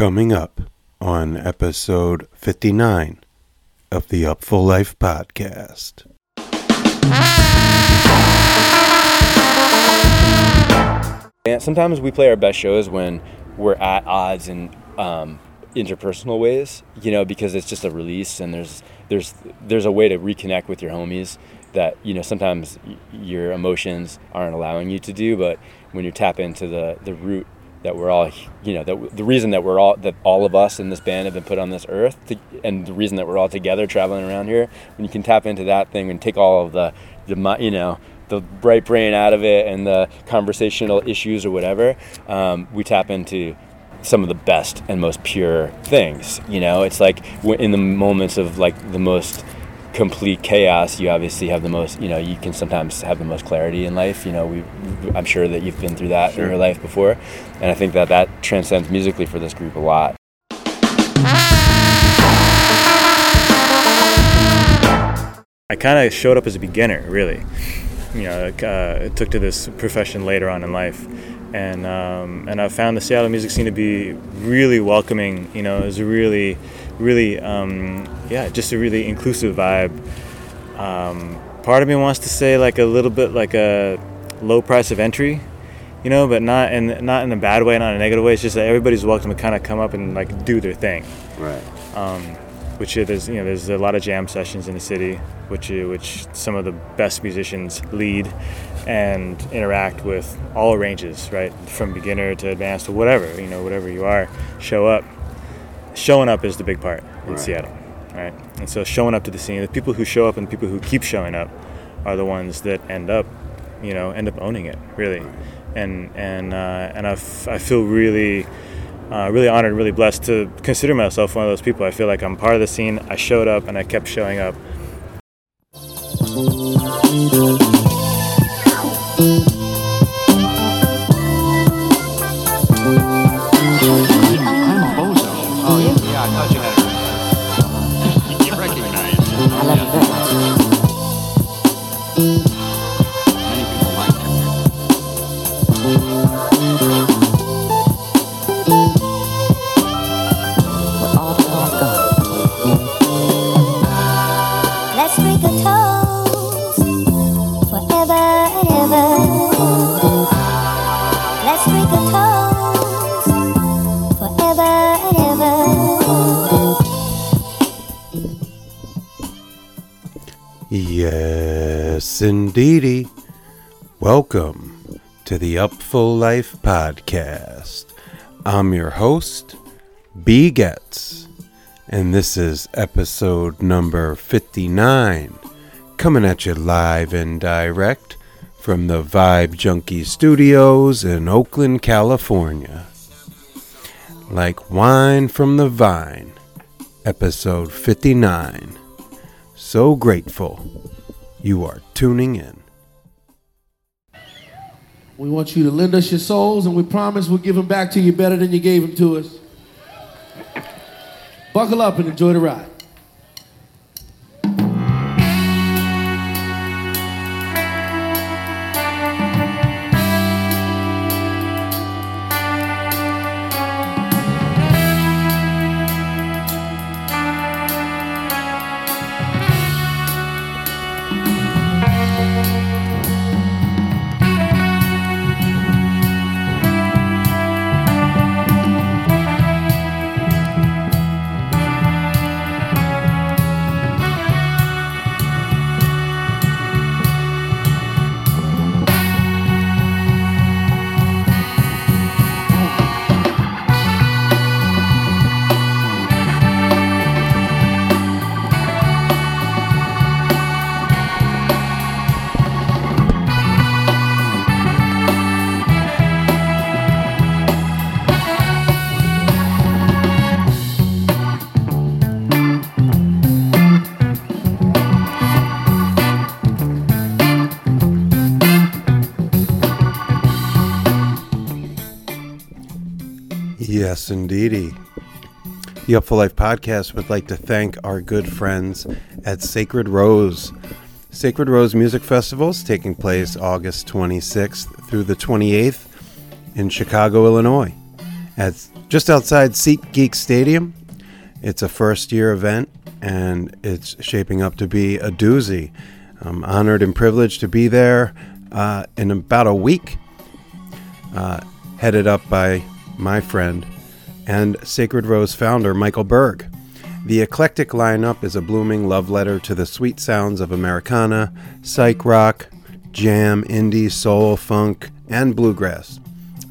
Coming up on episode 59 of the Upful Life podcast. And sometimes we play our best shows when we're at odds in um, interpersonal ways, you know, because it's just a release and there's there's there's a way to reconnect with your homies that you know sometimes your emotions aren't allowing you to do, but when you tap into the the root that we're all you know that the reason that we're all that all of us in this band have been put on this earth to, and the reason that we're all together traveling around here when you can tap into that thing and take all of the the you know the bright brain out of it and the conversational issues or whatever um, we tap into some of the best and most pure things you know? It's like in the moments of like the most complete chaos you obviously have the most you know you can sometimes have the most clarity in life you know we i'm sure that you've been through that in your life before and i think that that transcends musically for this group a lot I kind of showed up as a beginner, really. You know, uh, took to this profession later on in life, and um, and I found the Seattle music scene to be really welcoming. You know, it was really, really, um, yeah, just a really inclusive vibe. Um, part of me wants to say like a little bit like a low price of entry, you know, but not in not in a bad way, not in a negative way. It's just that everybody's welcome to kind of come up and like do their thing Right. um, which there's you know there's a lot of jam sessions in the city, which uh, which some of the best musicians lead and interact with all ranges, right, from beginner to advanced to whatever you know whatever you are, show up. Showing up is the big part in Right. Seattle, right? And so showing up to the scene, the people who show up and the people who keep showing up are the ones that end up, you know, end up owning it really, and and uh, and I, f- I feel really uh, really honored, really blessed to consider myself one of those people. I feel like I'm part of the scene. I showed up and I kept showing up. Yes, indeedy. Welcome to the Up Upful Life podcast. I'm your host, B Getz, and this is episode number 59, coming at you live and direct from the Vibe Junkie Studios in Oakland, California. Like wine from the vine, episode 59. So grateful you are tuning in. We want you to lend us your souls, and we promise we'll give them back to you better than you gave them to us. Buckle up and enjoy the ride. Yes, indeedy. The Upful Life podcast would like to thank our good friends at Sacred Rose. Sacred Rose Music Festival is taking place August 26th through the 28th in Chicago, Illinois, at just outside Seat Geek Stadium. It's a first year event and it's shaping up to be a doozy. I'm honored and privileged to be there uh, in about a week, uh, headed up by my friend and Sacred Rose founder Michael Berg. The eclectic lineup is a blooming love letter to the sweet sounds of Americana, psych rock, jam, indie, soul, funk, and bluegrass.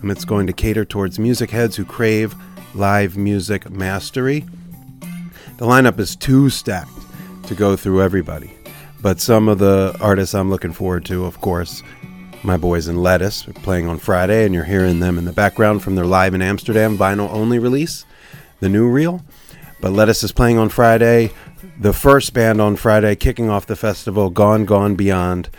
And it's going to cater towards music heads who crave live music mastery. The lineup is too stacked to go through everybody, but some of the artists I'm looking forward to, of course, my boys in Lettuce are playing on Friday, and you're hearing them in the background from their Live in Amsterdam vinyl only release, the new reel. But Lettuce is playing on Friday. The first band on Friday kicking off the festival, Gone Gone Beyond.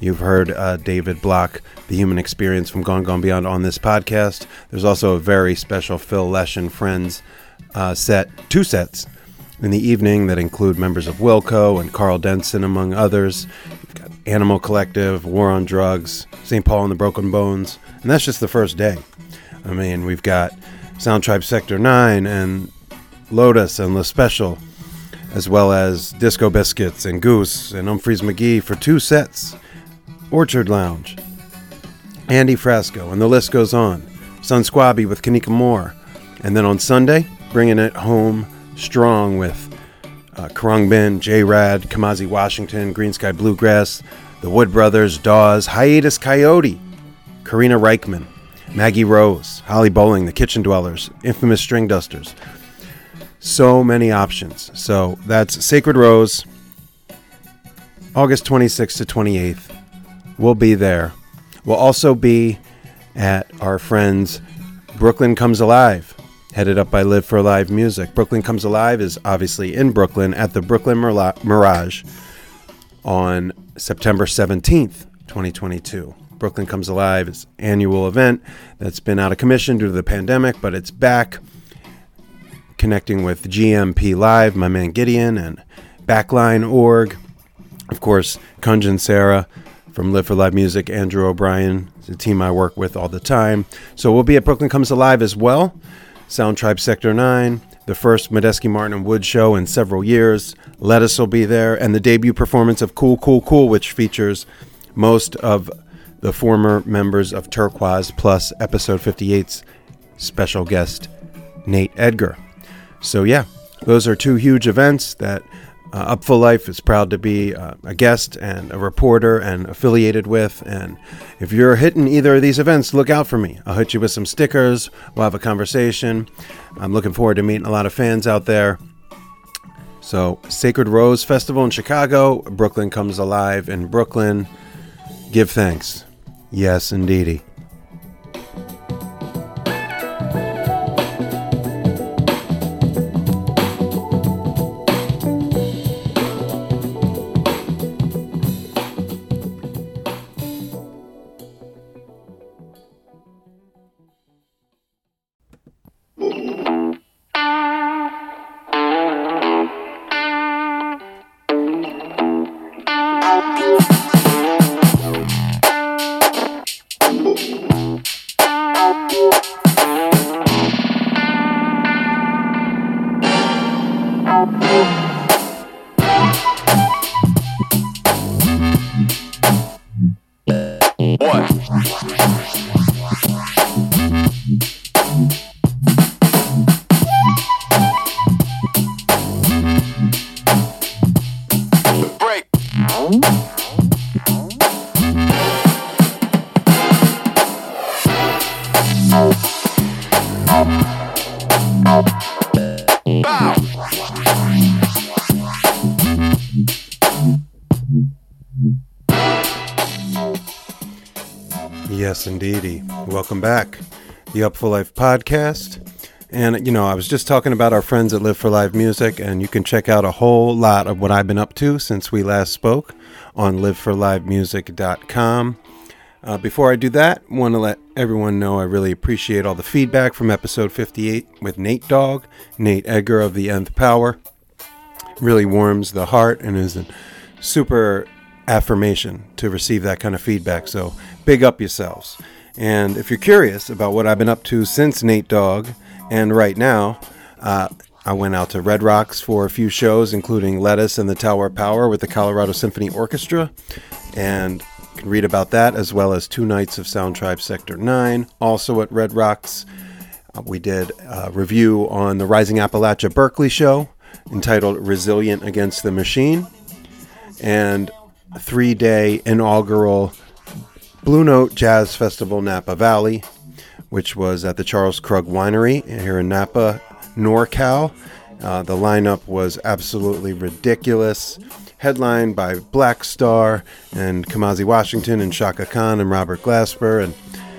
You've heard uh, David Block, the human experience from Gone Gone Beyond on this podcast. There's also a very special Phil Lesh and Friends uh, set, two sets in the evening that include members of Wilco and Karl Denson, among others. You've got Animal Collective, War on Drugs, St. Paul and the Broken Bones, and that's just the first day. I mean, we've got Sound Tribe Sector 9 and Lotus and Lespecial, as well as Disco Biscuits and Goose and Umphrey's McGee for two sets. Orchard Lounge, Andy Frasco, and the list goes on. Sunsquabi with Kanika Moore. And then on Sunday, bringing it home strong with uh, Bin, J Rad, Kamasi Washington, Greensky Bluegrass, the Wood Brothers, Dawes, Hiatus Kaiyote, Karina Rykman, Maggie Rose, Holly Bowling, The Kitchen Dwellers, Infamous Stringdusters. So many options. So that's Sacred Rose, August 26th to 28th. We'll be there. We'll also be at our friends Brooklyn Comes Alive, headed up by Live for Live Music. Brooklyn Comes Alive is obviously in Brooklyn at the Brooklyn Mirage on September 17th, 2022. Brooklyn Comes Alive is annual event that's been out of commission due to the pandemic, but it's back connecting with GMP Live, my man Gideon, and Backline Org. Of course, Kunjan Sarah from Live for Live Music, Andrew O'Brien, the team I work with all the time. So we'll be at Brooklyn Comes Alive as well. Sound Tribe Sector 9, the first Medeski Martin and Wood show in several years. Lettuce will be there, and the debut performance of Cool Cool Cool, which features most of the former members of Turkuaz, plus episode 58's special guest, Nate Edgar. So, yeah, those are two huge events that uh, Upful Life is proud to be uh, a guest and a reporter and affiliated with. And if you're hitting either of these events, look out for me. I'll hit you with some stickers. We'll have a conversation. I'm looking forward to meeting a lot of fans out there. So, Sacred Rose Festival in Chicago, Brooklyn Comes Alive in Brooklyn. Give thanks. Yes, indeedy. The Upful Life podcast. And, you know, I was just talking about our friends at Live for Live Music, and you can check out a whole lot of what I've been up to since we last spoke on liveforlivemusic.com. Uh, before I do that, want to let everyone know I really appreciate all the feedback from episode 58 with Nate Dogg, Nate Edgar of the Nth Power. Really warms the heart and is a super affirmation to receive that kind of feedback. So big up yourselves. And if you're curious about what I've been up to since Nate Dogg And right now, uh, I went out to Red Rocks for a few shows, including Lettuce and the Tower of Power with the Colorado Symphony Orchestra. And you can read about that as well as two nights of Sound Tribe Sector 9, also at Red Rocks. Uh, we did a review on the Rising Appalachia Berkeley show entitled Resilient Against the Machine, and three day inaugural Blue Note Jazz Festival Napa Valley, which was at the Charles Krug Winery here in Napa, NorCal. Uh, the lineup was absolutely ridiculous. Headlined by Black Star and Kamasi Washington and Chaka Khan and Robert Glasper, and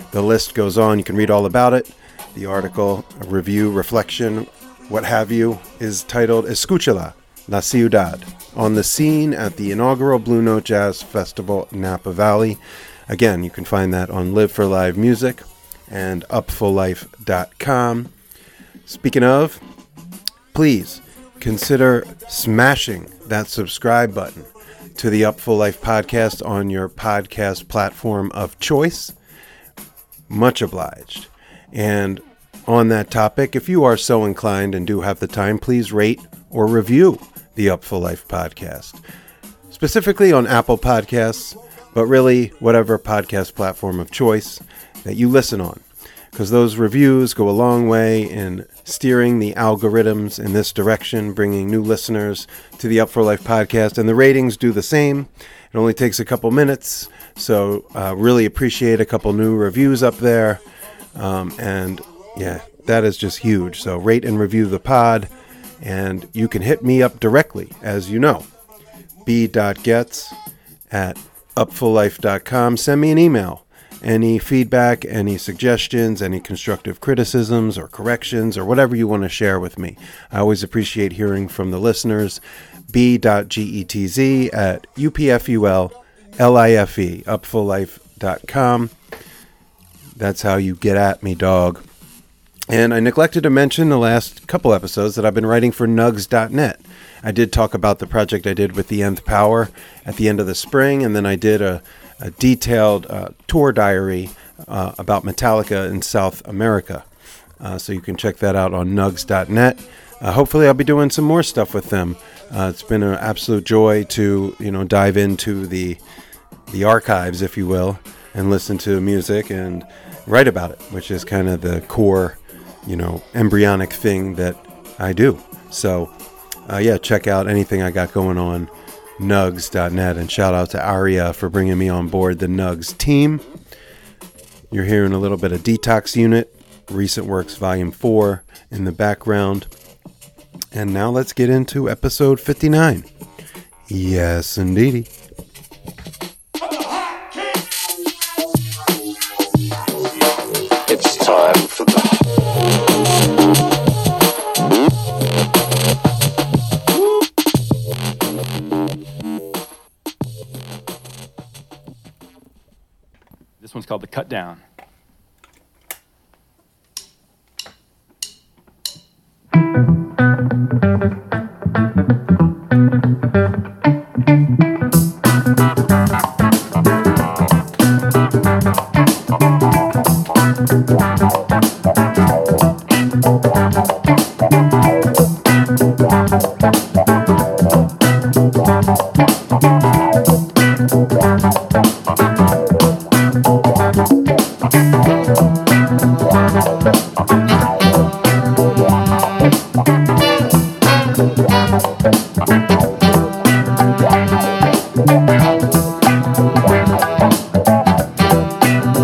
the list goes on. You can read all about it. The article, review, reflection, what have you, is titled Escúchala, La Ciudad, on the scene at the inaugural Blue Note Jazz Festival, Napa Valley. Again, you can find that on Live for Live Music and upfullife.com. Speaking of, please consider smashing that subscribe button to the Upful Life podcast on your podcast platform of choice. Much obliged. And on that topic, if you are so inclined and do have the time, please rate or review the Upful Life podcast, specifically on Apple Podcasts, but really whatever podcast platform of choice that you listen on, because those reviews go a long way in steering the algorithms in this direction, bringing new listeners to the Upful Life podcast, and the ratings do the same. It only takes a couple minutes, so uh, really appreciate a couple new reviews up there. Um, and yeah, that is just huge. So rate and review the pod, and you can hit me up directly, as you know. b.getz at upfullife.com. Send me an email. Any feedback, any suggestions, any constructive criticisms or corrections, or whatever you want to share with me. I always appreciate hearing from the listeners. b.getz at upful life, upfullife.com. That's how you get at me, dog. And I neglected to mention the last couple episodes that I've been writing for nugs.net. I did talk about the project I did with the Nth Power at the end of the spring, and then I did a, a detailed uh, tour diary uh, about Metallica in South America. Uh, so you can check that out on nugs.net. Uh, hopefully, I'll be doing some more stuff with them. Uh, it's been an absolute joy to you know dive into the the archives, if you will, and listen to music and write about it, which is kind of the core, you know, embryonic thing that I do. So, uh, yeah, check out anything I got going on, nugs.net, and shout out to Aria for bringing me on board the Nugs team. You're hearing a little bit of Detox Unit, Recent Works Volume 4 in the background. And now let's get into episode 59. Yes, indeedy. One's called the Cut Down.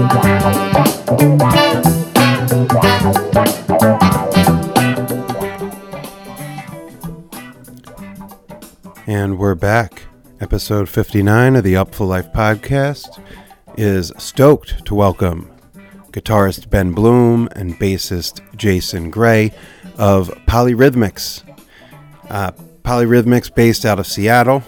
And we're back. Episode 59 of the Upful Life podcast is stoked to welcome guitarist Ben Bloom and bassist Jason Gray of Polyrhythmics. Uh, Polyrhythmics, based out of Seattle,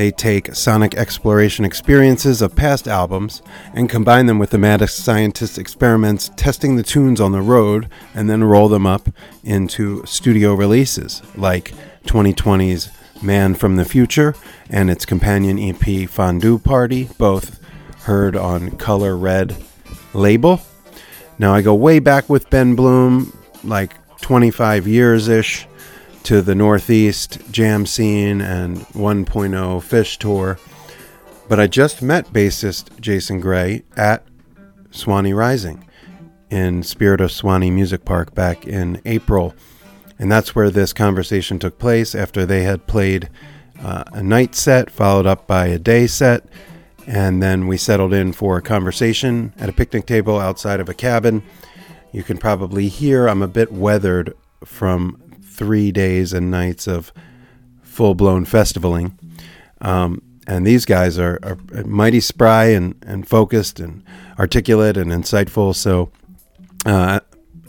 they take sonic exploration experiences of past albums and combine them with the mad scientist experiments, testing the tunes on the road, and then roll them up into studio releases like 2020's Man from the Future and its companion EP Fondue Party, both heard on Color Red label. Now, I go way back with Ben Bloom, like 25 years ish to the Northeast jam scene and 1.0 Phish tour. But I just met bassist Jason Gray at Suwannee Rising in Spirit of Suwannee Music Park back in April. And that's where this conversation took place after they had played uh, a night set, followed up by a day set. And then we settled in for a conversation at a picnic table outside of a cabin. You can probably hear I'm a bit weathered from three days and nights of full blown festivaling. Um, and these guys are, are mighty spry and, and focused and articulate and insightful. So uh,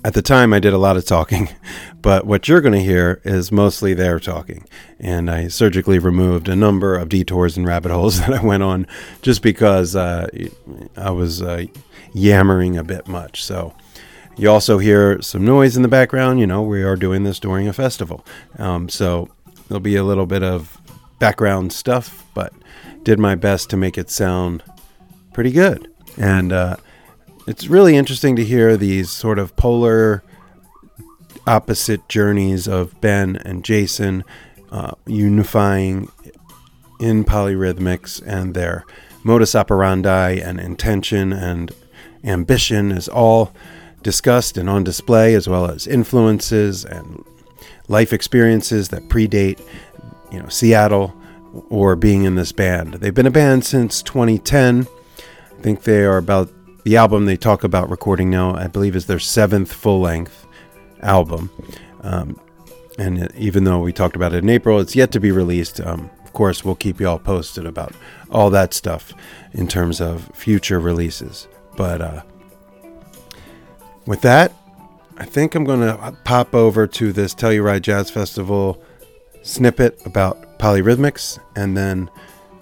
at the time, I did a lot of talking, but what you're going to hear is mostly their talking. And I surgically removed a number of detours and rabbit holes that I went on just because uh, I was uh, yammering a bit much. So you also hear some noise in the background. You know, we are doing this during a festival. Um, so there'll be a little bit of background stuff, but did my best to make it sound pretty good. And uh, it's really interesting to hear these sort of polar opposite journeys of Ben and Jason uh, unifying in polyrhythmics and their modus operandi and intention and ambition is all discussed and on display as well as influences and life experiences that predate you know Seattle or being in this band. They've been a band since 2010. I think they are about the album they talk about recording now, I believe, is their seventh full length album. Um, and even though we talked about it in April, it's yet to be released. Um, of course, we'll keep you all posted about all that stuff in terms of future releases. But uh, with that, I think I'm going to pop over to this Telluride Jazz Festival snippet about polyrhythmics and then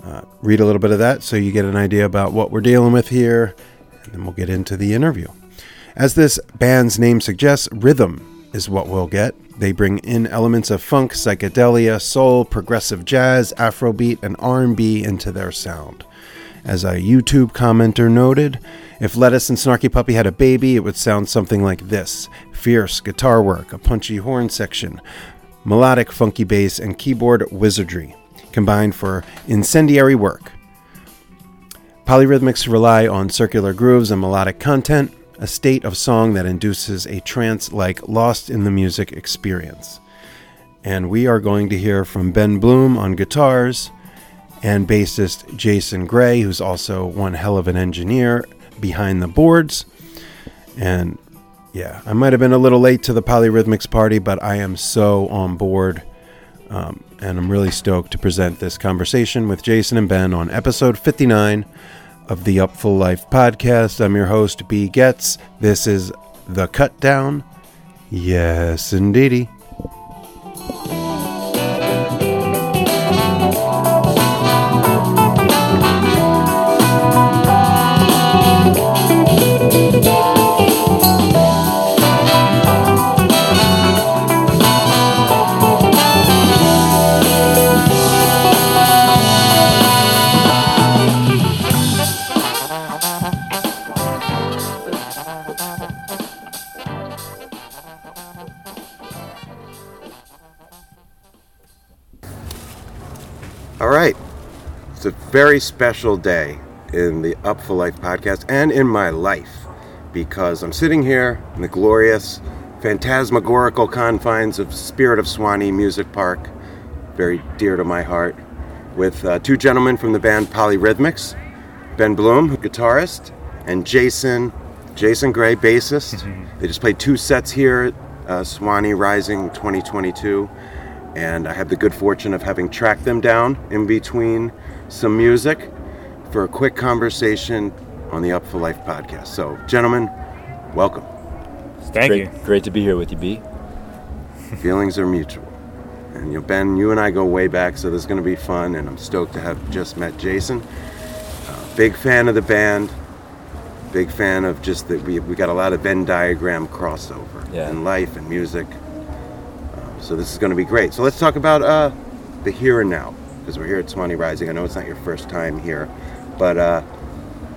uh, read a little bit of that so you get an idea about what we're dealing with here and then we'll get into the interview. As this band's name suggests, rhythm is what we'll get. They bring in elements of funk, psychedelia, soul, progressive jazz, afrobeat, and R&B into their sound. As a YouTube commenter noted, if Lettuce and Snarky Puppy had a baby, it would sound something like this fierce guitar work, a punchy horn section, melodic funky bass, and keyboard wizardry combined for incendiary work. Polyrhythmics rely on circular grooves and melodic content, a state of song that induces a trance like lost in the music experience. And we are going to hear from Ben Bloom on guitars and bassist Jason Gray, who's also one hell of an engineer behind the boards. And yeah, I might have been a little late to the polyrhythmics party, but I am so on board. Um, and I'm really stoked to present this conversation with Jason and Ben on episode 59 of the Upful Life podcast. I'm your host, B. Getz. This is The Cut Down. Yes, indeedy. Very special day in the Upful Life podcast and in my life because I'm sitting here in the glorious, phantasmagorical confines of Spirit of Suwannee Music Park, very dear to my heart, with uh, two gentlemen from the band Polyrhythmics, Ben Bloom, guitarist, and Jason, Jason Gray, bassist. They just played two sets here at uh, Suwannee Rising 2022 and I have the good fortune of having tracked them down in between some music for a quick conversation on the Upful Life podcast. So, gentlemen, welcome. Thank great, you. Great to be here with you, B. Feelings are mutual. And you know, Ben, you and I go way back, so this is going to be fun, and I'm stoked to have just met Jason. Uh, big fan of the band. Big fan of just that we, we got a lot of Venn diagram crossover Yeah. in life and music. Um, so this is going to be great. So let's talk about uh, the here and now, because we're here at Suwannee Rising. I know it's not your first time here, but uh,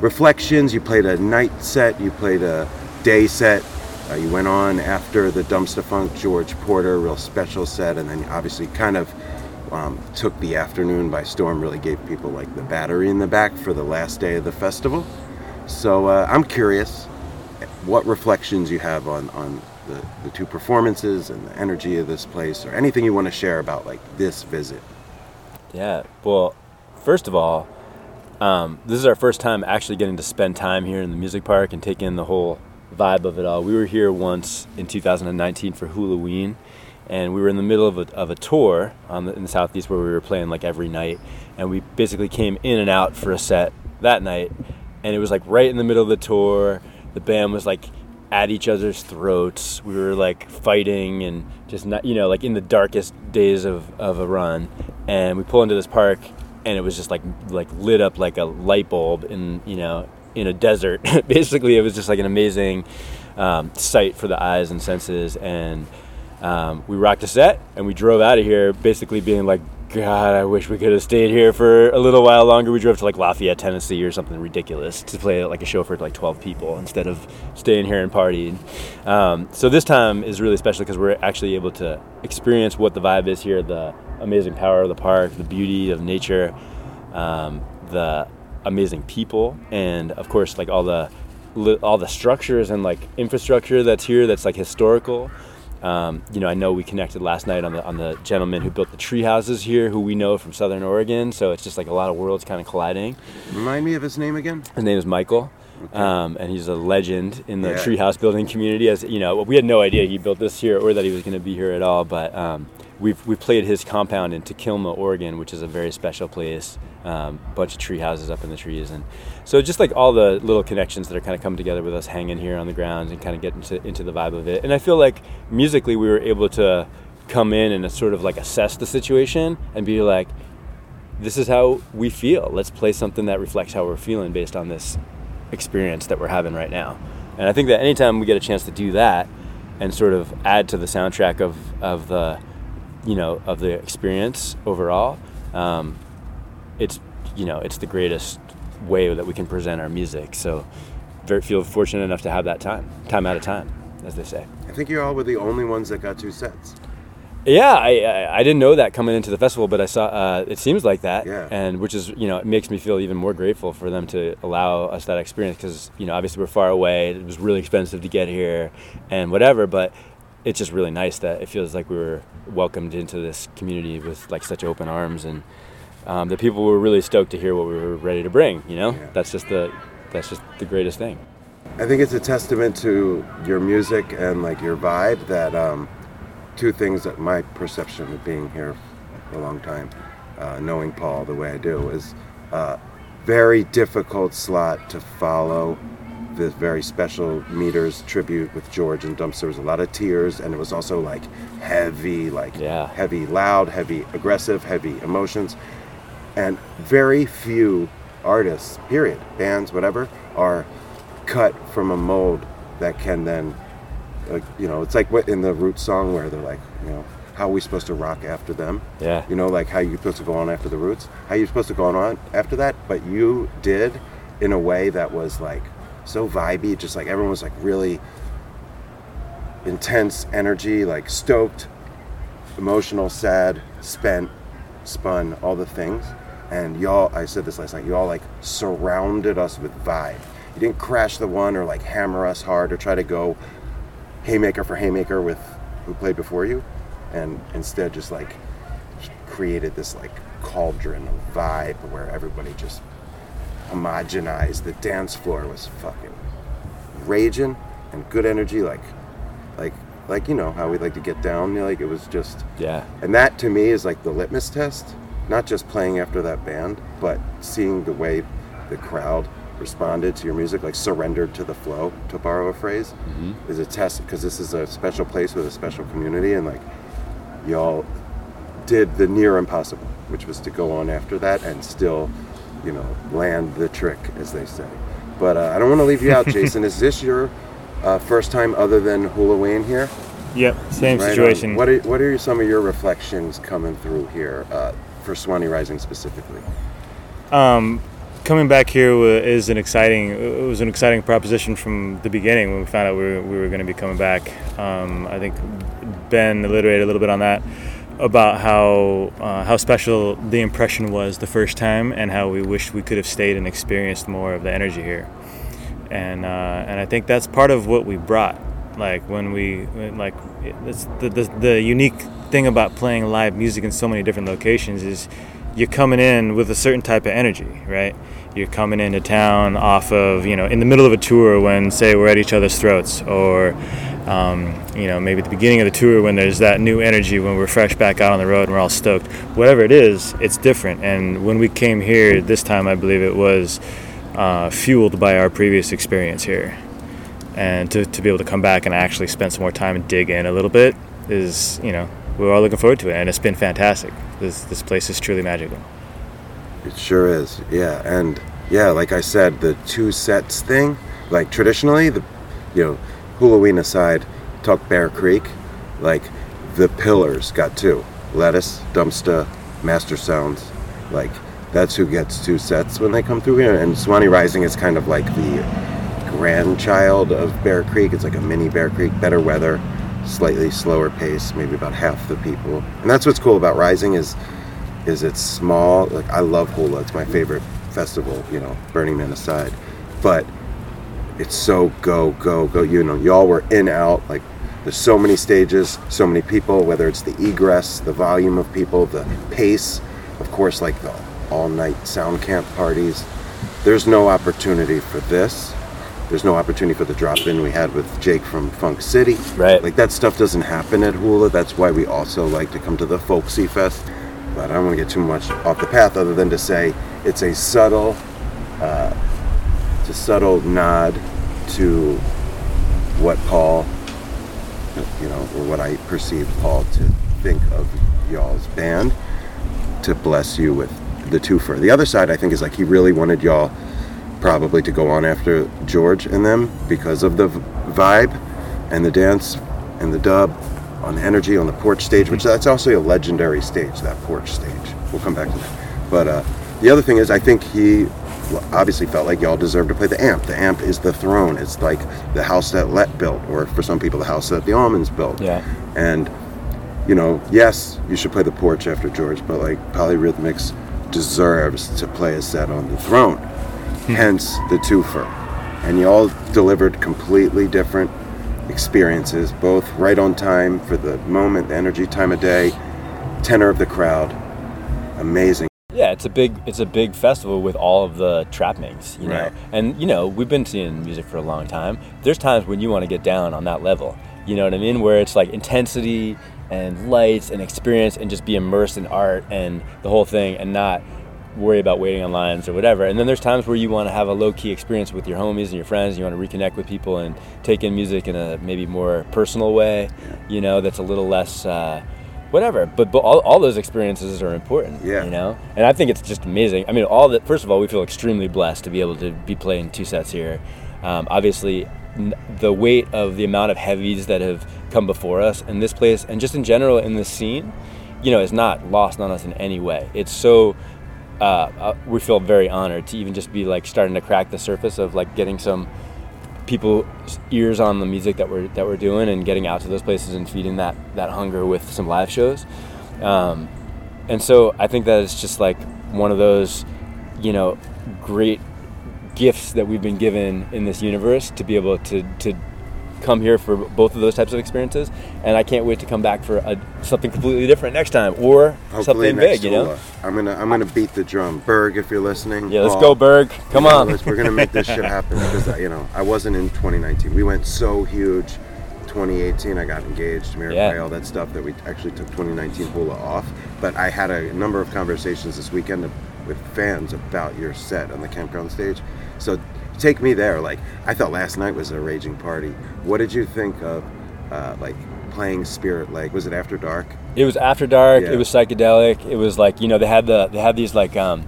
reflections. You played a night set. You played a day set. Uh, you went on after the Dumpstaphunk George Porter real special set, and then obviously kind of um, took the afternoon by storm. Really gave people like the battery in the back for the last day of the festival. So uh, I'm curious what reflections you have on on the, the two performances and the energy of this place, or anything you want to share about like this visit. Yeah. Well, first of all, um, this is our first time actually getting to spend time here in the music park and take in the whole vibe of it all. We were here once in 2019 for Halloween, and we were in the middle of a, of a tour the, in the southeast where we were playing like every night, and we basically came in and out for a set that night, and it was like right in the middle of the tour. The band was like at each other's throats. We were like fighting and just not, you know, like in the darkest days of, of a run. And we pull into this park and it was just like like lit up like a light bulb in you know in a desert. Basically, it was just like an amazing um, sight for the eyes and senses. And um, we rocked a set and we drove out of here, basically being like, God, I wish we could have stayed here for a little while longer. We drove to like Lafayette, Tennessee, or something ridiculous to play like a show for like 12 people instead of staying here and partying. Um, so this time is really special because we're actually able to experience what the vibe is here, the amazing power of the park, the beauty of nature, um, the amazing people, and of course like all the all the structures and like infrastructure that's here that's like historical. Um, you know, I know we connected last night on the on the gentleman who built the tree houses here, who we know from Southern Oregon. So it's just like a lot of worlds kind of colliding. Remind me of his name again. His name is Michael, um, and he's a legend in the Yeah. treehouse building community. As you know, we had no idea he built this here or that he was going to be here at all. But um, we've we played his compound in Takilma, Oregon, which is a very special place. Um, bunch of tree houses up in the trees, and so just like all the little connections that are kind of coming together with us hanging here on the grounds and kind of getting into, into the vibe of it. And I feel like musically we were able to come in and sort of like assess the situation and be like, this is how we feel. Let's play something that reflects how we're feeling based on this experience that we're having right now. And I think that anytime we get a chance to do that and sort of add to the soundtrack of, of the, you know, of the experience overall, um, it's, you know, it's the greatest way that we can present our music. So very, feel fortunate enough to have that time, time out of time, as they say. I think you all were the only ones that got two sets. Yeah, I, I I didn't know that coming into the festival, but I saw uh, it seems like that, Yeah. and which is you know it makes me feel even more grateful for them to allow us that experience because you know obviously we're far away, it was really expensive to get here, and whatever, but it's just really nice that it feels like we were welcomed into this community with like such open arms, and um, the people were really stoked to hear what we were ready to bring. You know, Yeah. that's just the that's just the greatest thing. I think it's a testament to your music and like your vibe that um, two things that my perception of being here for a long time, uh, knowing Paul the way I do, is uh, very difficult slot to follow. This very special meters tribute with George and Dumps. There was a lot of tears, and it was also like heavy, like Yeah. heavy, loud, heavy, aggressive, heavy emotions and very few artists period bands whatever are cut from a mold that can then like you know it's like what in the root song where they're like you know how are we supposed to rock after them Yeah. you know like how you supposed to go on after the roots how you supposed to go on after that but you did in a way that was like so vibey just like everyone was like really intense energy like stoked emotional sad spent spun all the things. And y'all i said this last night y'all like surrounded us with vibe. You didn't crash the one or like hammer us hard or try to go haymaker for haymaker with who played before you. And instead just like created this like cauldron of vibe where everybody just homogenized. The dance floor was fucking raging and good energy like like like you know how we like to get down. Like it was just Yeah. and that to me is like the litmus test, not just playing after that band, but seeing the way the crowd responded to your music, like surrendered to the flow, to borrow a phrase, mm-hmm. is a test because this is a special place with a special community, and like y'all did the near impossible, which was to go on after that and still, you know, land the trick, as they say. But uh, I don't want to leave you out, Jason. is this your uh, first time other than Halloween here? Yep, same Right on. situation. What are, what are some of your reflections coming through here uh, for Suwannee Rising specifically? Um, coming back here is an exciting. It was an exciting proposition from the beginning when we found out we were, we were going to be coming back. Um, I think Ben alliterated a little bit on that about how uh, how special the impression was the first time, and how we wished we could have stayed and experienced more of the energy here. And uh, and I think that's part of what we brought. Like when we like it's the, the the unique thing about playing live music in so many different locations is you're coming in with a certain type of energy, right? You're coming into town off of, you know, in the middle of a tour when, say, we're at each other's throats, or, um, you know, maybe at the beginning of the tour when there's that new energy when we're fresh back out on the road and we're all stoked. Whatever it is, it's different. And when we came here this time, I believe it was uh, fueled by our previous experience here. And to, to be able to come back and actually spend some more time and dig in a little bit is, you know, we're all looking forward to it. And it's been fantastic. This, this place is truly magical. It sure is. Yeah, and yeah, like I said, the two sets thing, like traditionally, the you know, Halloween aside, talk Bear Creek, like the pillars got two. Lettuce, Dumpster, Mastersounds, like that's who gets two sets when they come through here. And Suwannee Rising is kind of like the grandchild of Bear Creek. It's like a mini Bear Creek, better weather, slightly slower pace, maybe about half the people. And that's what's cool about Rising is is it's small. Like I love Hula. It's my favorite festival, you know, Burning Man aside. But it's so go, go, go. You know, y'all were in, out. Like there's so many stages, so many people, whether it's the egress, the volume of people, the pace, of course, like the all night sound camp parties. There's no opportunity for this. There's no opportunity for the drop in we had with Jake from Funk City. Right. Like that stuff doesn't happen at Hula. That's why we also like to come to the Folksy Fest. But I don't want to get too much off the path other than to say it's a subtle, uh, it's a subtle nod to what Paul, you know, or what I perceived Paul to think of y'all's band to bless you with the twofer. The other side, I think, is like he really wanted y'all probably to go on after George and them because of the vibe and the dance and the dub on the energy on the porch stage, which that's also a legendary stage, that porch stage. We'll come back to that. But uh, the other thing is, I think he obviously felt like y'all deserved to play the amp. The amp is the throne. It's like the house that Let built, or for some people, the house that the Allmans built. Yeah. And you know, yes, you should play the porch after George, but like Polyrhythmics deserves to play a set on the throne. Hmm. Hence the twofer. And you all delivered completely different experiences, both right on time for the moment, the energy, time of day, tenor of the crowd. Amazing. Yeah, it's a big it's a big festival with all of the trappings, you know. Right. And you know, we've been seeing music for a long time. There's times when you want to get down on that level. You know what I mean? Where it's like intensity and lights and experience and just be immersed in art and the whole thing and not worry about waiting on lines or whatever. And then there's times where you want to have a low key experience with your homies and your friends. You want to reconnect with people and take in music in a maybe more personal way. You know, that's a little less. Uh, whatever. But, but all, all those experiences are important Yeah. you know? And i think it's just amazing. I mean all that first of all we feel extremely blessed to be able to be playing two sets here. Um, obviously n- the weight of the amount of heavies that have come before us in this place and just in general in this scene you know is not lost on us in any way. It's so uh, uh, we feel very honored to even just be like starting to crack the surface of like getting some people's ears on the music that we're that we're doing and getting out to those places and feeding that that hunger with some live shows. Um, and so I think that it's just like one of those, you know, great gifts that we've been given in this universe to be able to to come here for both of those types of experiences and I can't wait to come back for a, something completely different next time or Hopefully something big, you know. I'm gonna I'm gonna beat the drum. Berg, if you're listening. Yeah, let's Paul, go Berg. Come you know, on. we're gonna make this shit happen because uh, you know I wasn't in 2019. We went so huge. 2018, I got engaged, married, Yeah. all that stuff that we actually took 2019 hula off. But I had a number of conversations this weekend with fans about your set on the campground stage. So take me there. Like I thought last night was a raging party. What did you think of uh, like playing Spirit Lake? Was it after dark? It was after dark. Yeah. It was psychedelic. It was like you know they had the they had these like um,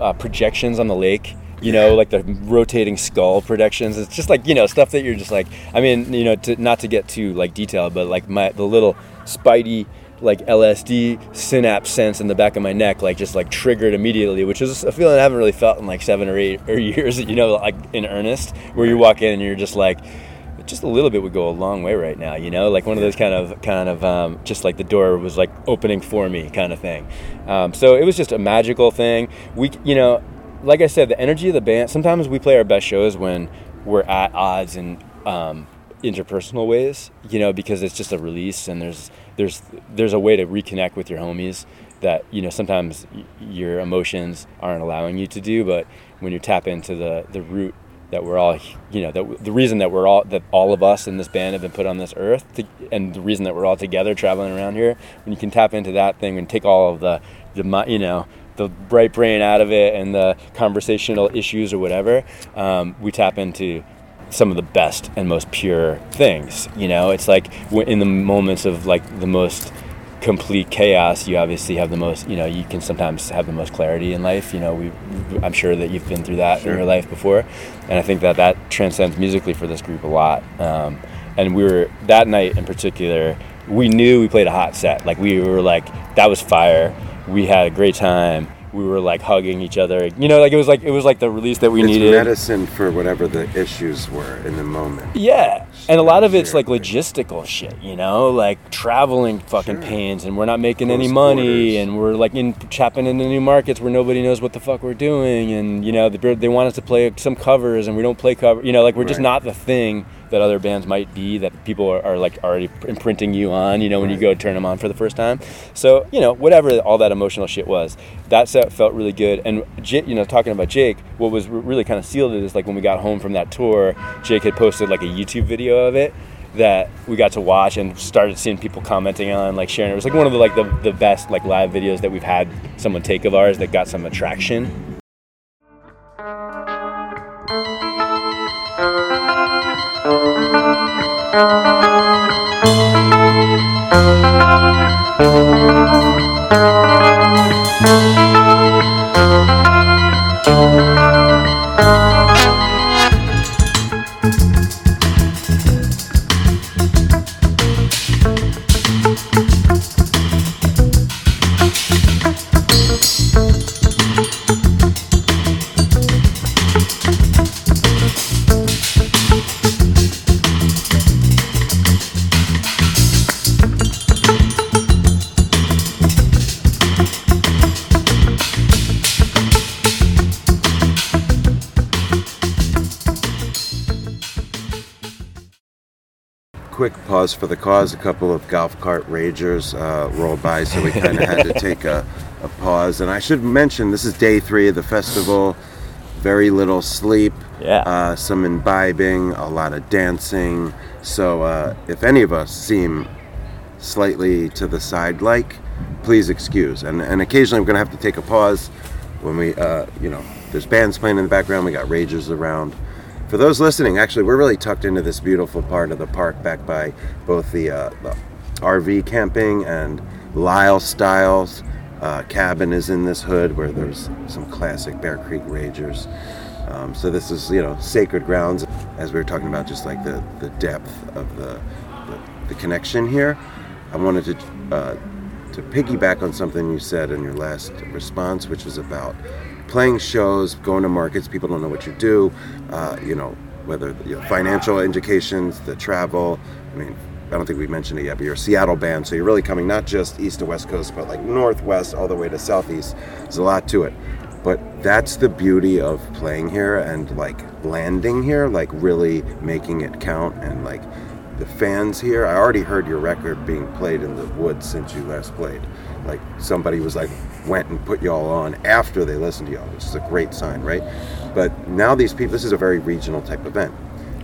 uh, projections on the lake. You know, like the rotating skull projections. It's just like you know stuff that you're just like. I mean, you know, to, not to get too like detailed, but like my the little Spidey like LSD synapse sense in the back of my neck, like just like triggered immediately, which is a feeling I haven't really felt in like seven or eight or years, you know, like in earnest, where you walk in and you're just like, just a little bit would go a long way right now, you know, like one of those kind of kind of um, just like the door was like opening for me kind of thing. Um, so it was just a magical thing. We, you know, like I said, the energy of the band. Sometimes we play our best shows when we're at odds in um, interpersonal ways, you know, because it's just a release and there's there's there's a way to reconnect with your homies that you know sometimes your emotions aren't allowing you to do, but when you tap into the the root that we're all you know that the reason that we're all that all of us in this band have been put on this earth to, and the reason that we're all together traveling around here when you can tap into that thing and take all of the the you know the bright brain out of it and the conversational issues or whatever um, we tap into some of the best and most pure things you know? It's like in the moments of like the most complete chaos you obviously have the most you know you can sometimes have the most clarity in life you know? We i'm sure that you've been through that in your life before and i think that that transcends musically for this group a lot um, and we were that night in particular we knew we played a hot set. Like we were like that was fire. We had a great time we were like hugging each other. You know like it was like it was like the release that we it's needed. medicine for whatever the issues were in the moment. yeah, and a lot of it's like logistical shit, you know, like traveling fucking Sure. pains, and we're not making any money, quarters. and we're like in chapping into new markets where nobody knows what the fuck we're doing, and you know they they want us to play some covers, and we don't play cover, you know, like we're just not the thing that other bands might be that people are, are like already imprinting you on, you know, when you go turn them on for the first time. So you know, whatever all that emotional shit was, that set felt really good, and J- you know, talking about Jake, what was really kind of sealed it is like when we got home from that tour, Jake had posted like a YouTube video of it that we got to watch and started seeing people commenting on like sharing. It was like one of the like the, the best like live videos that we've had someone take of ours that got some attraction Quick for the cause. A couple of golf cart ragers uh, rolled by, so we kind of had to take a, a pause. And I should mention this is day three of the festival. Very little sleep. Yeah. Uh, some imbibing, a lot of dancing. So uh, if any of us seem slightly to the side like, please excuse. And, and occasionally we're going to have to take a pause when we, uh, you know, there's bands playing in the background, we got ragers around. For those listening, actually, we're really tucked into this beautiful part of the park back by both the, uh, the RV camping and Lyle Styles. Uh, cabin is in this hood where there's some classic Bear Creek Ragers. Um, so this is, you know, sacred grounds. As we were talking about, just like the, the depth of the, the, the connection here. I wanted to uh, to piggyback on something you said in your last response, which was about playing shows, going to markets. People don't know what you do. Uh, you know, whether you know, financial indications, the travel. I mean, I don't think we mentioned it yet, but you're a Seattle band, so you're really coming not just east to west coast, but like northwest all the way to southeast. There's a lot to it. But that's the beauty of playing here and like landing here, like really making it count and like the fans here. I already heard your record being played in the woods since you last played. Like somebody was like went and put y'all on after they listened to y'all, which is a great sign, right? But now these people, this is a very regional type event.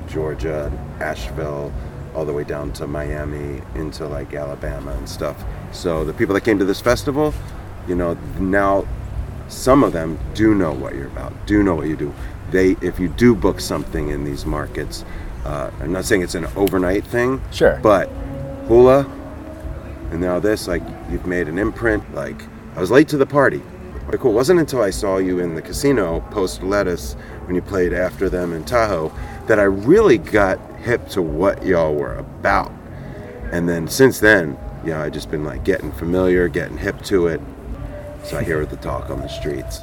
Georgia, Asheville, all the way down to Miami, into like Alabama and stuff. So the people that came to this festival, you know, now some of them do know what you're about, do know what you do. They, if you do book something in these markets, uh, I'm not saying it's an overnight thing, Sure. but hula, and now this, like you've made an imprint. Like I was late to the party. Like, cool. It wasn't until I saw you in the casino post Lettuce when you played after them in Tahoe that I really got hip to what y'all were about. And then since then, you know, I just been like getting familiar, getting hip to it. So I hear the talk on the streets.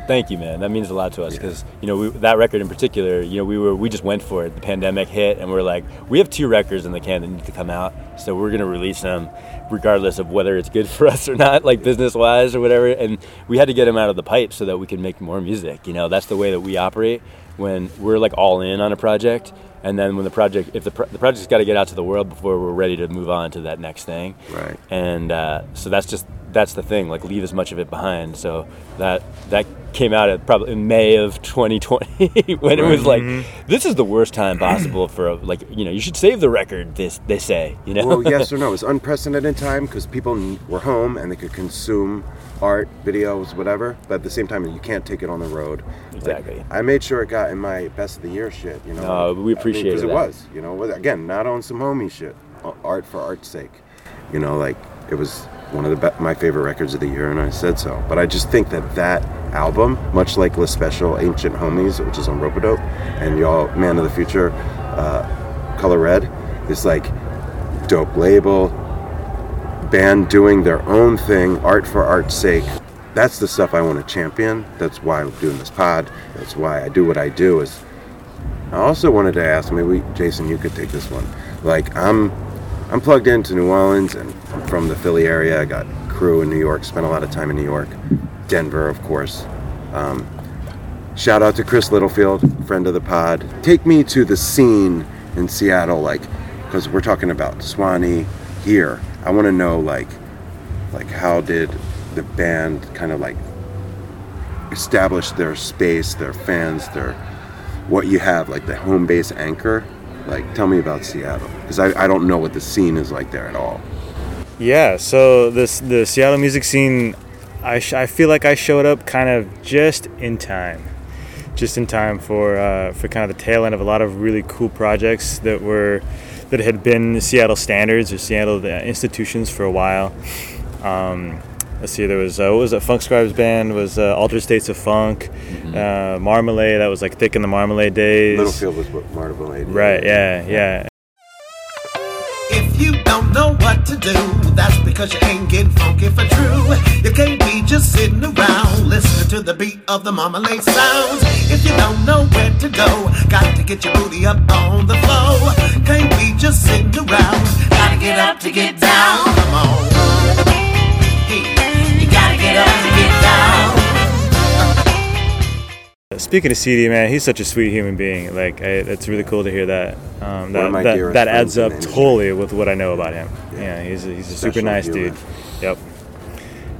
Well, thank you, man. That means a lot to us because you know we, that record in particular. You know, we were we just went for it. The pandemic hit, and we're like, we have two records in the can that need to come out, so we're gonna release them, regardless of whether it's good for us or not, like business wise or whatever. And we had to get them out of the pipe so that we can make more music. You know, that's the way that we operate when we're like all in on a project. And then when the project, if the, pro- the project's got to get out to the world before we're ready to move on to that next thing. Right. And uh, so that's just that's the thing. Like leave as much of it behind. So that that came out at probably in May of 2020 when it was like mm-hmm. this is the worst time possible for a, like you know you should save the record. This they say you know. well, yes or no? It was unprecedented time because people were home and they could consume art, videos, whatever. But at the same time, you can't take it on the road. Like, Exactly. I made sure it got in my best of the year shit. You know. No, we appreciated because it was. You know, again, not on some homie shit. Art for art's sake. You know, like it was one of the be- my favorite records of the year, and I said so. But I just think that that album, much like Lespecial Ancient Homies, which is on Robodope, and y'all Man of the Future, uh, Color Red, is like dope label, band doing their own thing, art for art's sake. That's the stuff I want to champion. That's why I'm doing this pod. That's why I do what I do. Is I also wanted to ask, maybe Jason, you could take this one. Like I'm, I'm plugged into New Orleans, and I'm from the Philly area. I got crew in New York. Spent a lot of time in New York, Denver, of course. Um, shout out to Chris Littlefield, friend of the pod. Take me to the scene in Seattle, like, because we're talking about Suwannee here. I want to know, like, like how did the band kind of like establish their space, their fans, their what you have, like the home base anchor. Like, tell me about Seattle, because I, I don't know what the scene is like there at all. Yeah, so this the Seattle music scene, I, sh- I feel like I showed up kind of just in time, just in time for uh, for kind of the tail end of a lot of really cool projects that were that had been Seattle standards or Seattle uh, institutions for a while. Um, let's see, there was uh, what was it? Funk Scribes band was uh, Altered States of Funk, uh, Marmalade. That was like thick in the Marmalade days. Littlefield was what Marmalade. did. Right. Yeah. Yeah. If you don't know what to do, that's because you ain't getting funky for true. You can't be just sitting around listening to the beat of the marmalade sounds. If you don't know where to go, got to get your booty up on the floor. Can't be just sitting around, gotta get up to get down. Come on. Hey, Speaking of CD, man, he's such a sweet human being. Like, I, it's really cool to hear that. Um, that that, that adds up totally with what I know about him. Yeah. Yeah, he's a, he's a super nice human. dude. Yep.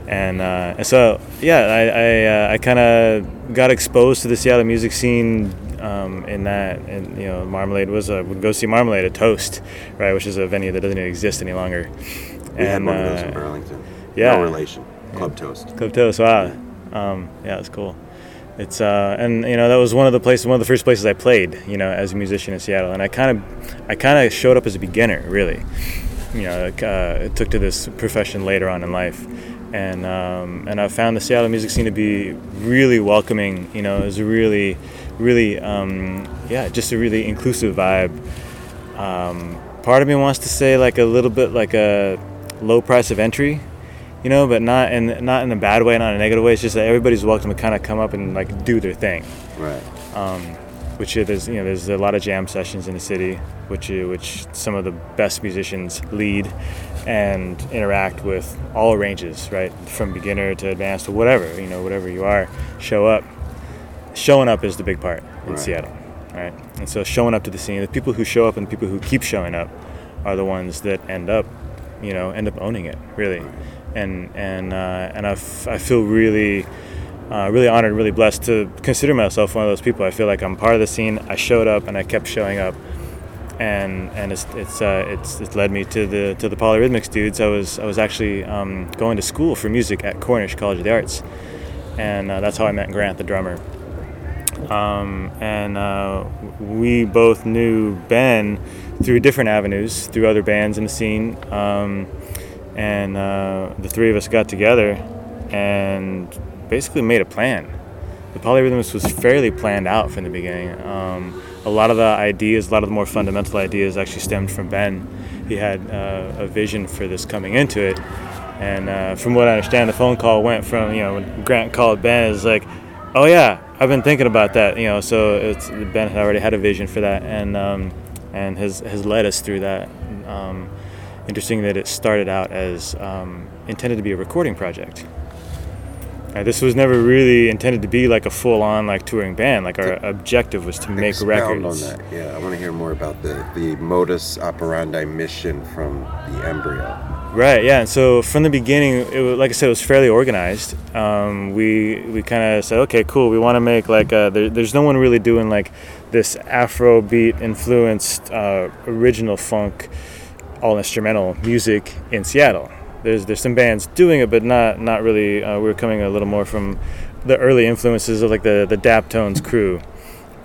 And, uh, and so, yeah, I I, uh, I kind of got exposed to the Seattle music scene um, in that, and you know, Marmalade was a would go see Marmalade at Toast, right, which is a venue that doesn't exist any longer. We had And, one of those in uh, Burlington. yeah. No relation. Club Toast. Club Toast. Wow. Um, yeah, it's cool. It's uh, and you know that was one of the places, one of the first places I played, you know, as a musician in Seattle, and I kind of, I kind of showed up as a beginner, really. You know, uh, took to this profession later on in life, and um, and I found the Seattle music scene to be really welcoming. You know, it was a really, really, um, yeah, just a really inclusive vibe. Um, part of me wants to say like a little bit like a low price of entry, you know, but not in not in a bad way, not in a negative way. It's just that everybody's welcome to kind of come up and like do their thing. Right. Um, which uh, there's you know there's a lot of jam sessions in the city, which uh, which some of the best musicians lead and interact with all ranges, right, from beginner to advanced to whatever you know whatever you are, show up. Showing up is the big part in Right. Seattle, right? And so showing up to the scene, the people who show up and the people who keep showing up are the ones that end up, you know, end up owning it really, and and uh, and I, f- I feel really uh, really honored, really blessed to consider myself one of those people. I feel like I'm part of the scene. I showed up and I kept showing up, and and it's it's uh, it's, it's led me to the to the polyrhythmics dudes. I was I was actually um, going to school for music at Cornish College of the Arts, and uh, that's how I met Grant, the drummer. Um, and uh, we both knew Ben through different avenues, through other bands in the scene. Um, and uh, the three of us got together and basically made a plan. The Polyrhythmics was fairly planned out from the beginning. Um, a lot of the ideas, a lot of the more fundamental ideas, actually stemmed from Ben. He had uh, a vision for this coming into it, and uh, from what I understand, the phone call went from you know when Grant called Ben, is like, oh yeah, I've been thinking about that, you know. So it's Ben had already had a vision for that, and um, and has has led us through that. Um, interesting that it started out as um, intended to be a recording project. Uh, this was never really intended to be like a full-on like touring band. Like our objective was to make Expound records. on that. Yeah, I want to hear more about the the modus operandi mission from the embryo. Right. Yeah. And so from the beginning, it was, like I said, it was fairly organized. Um, we we kind of said, okay, cool. We want to make like a, there, there's no one really doing like this Afrobeat influenced uh, original funk, all instrumental music in Seattle. There's there's some bands doing it, but not not really. Uh, we were coming a little more from the early influences of like the the Daptones crew,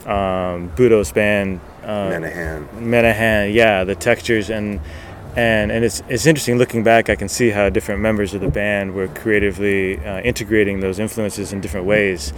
um, Budos band, uh, Menahan. Menahan, yeah, the textures and and and it's it's interesting looking back. I can see how different members of the band were creatively uh, integrating those influences in different ways.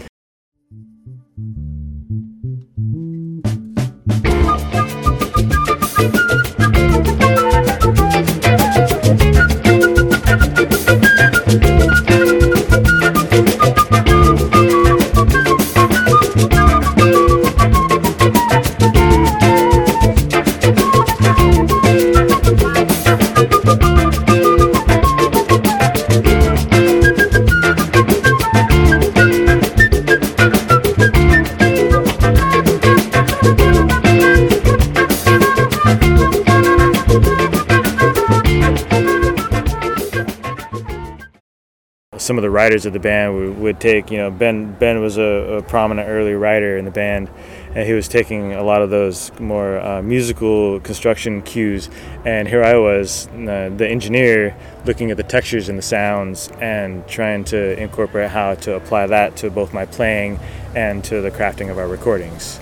Some of the writers of the band would, would take you know ben ben was a, a prominent early writer in the band and he was taking a lot of those more uh, musical construction cues. And here i was uh, the engineer looking at the textures and the sounds and trying to incorporate how to apply that to both my playing and to the crafting of our recordings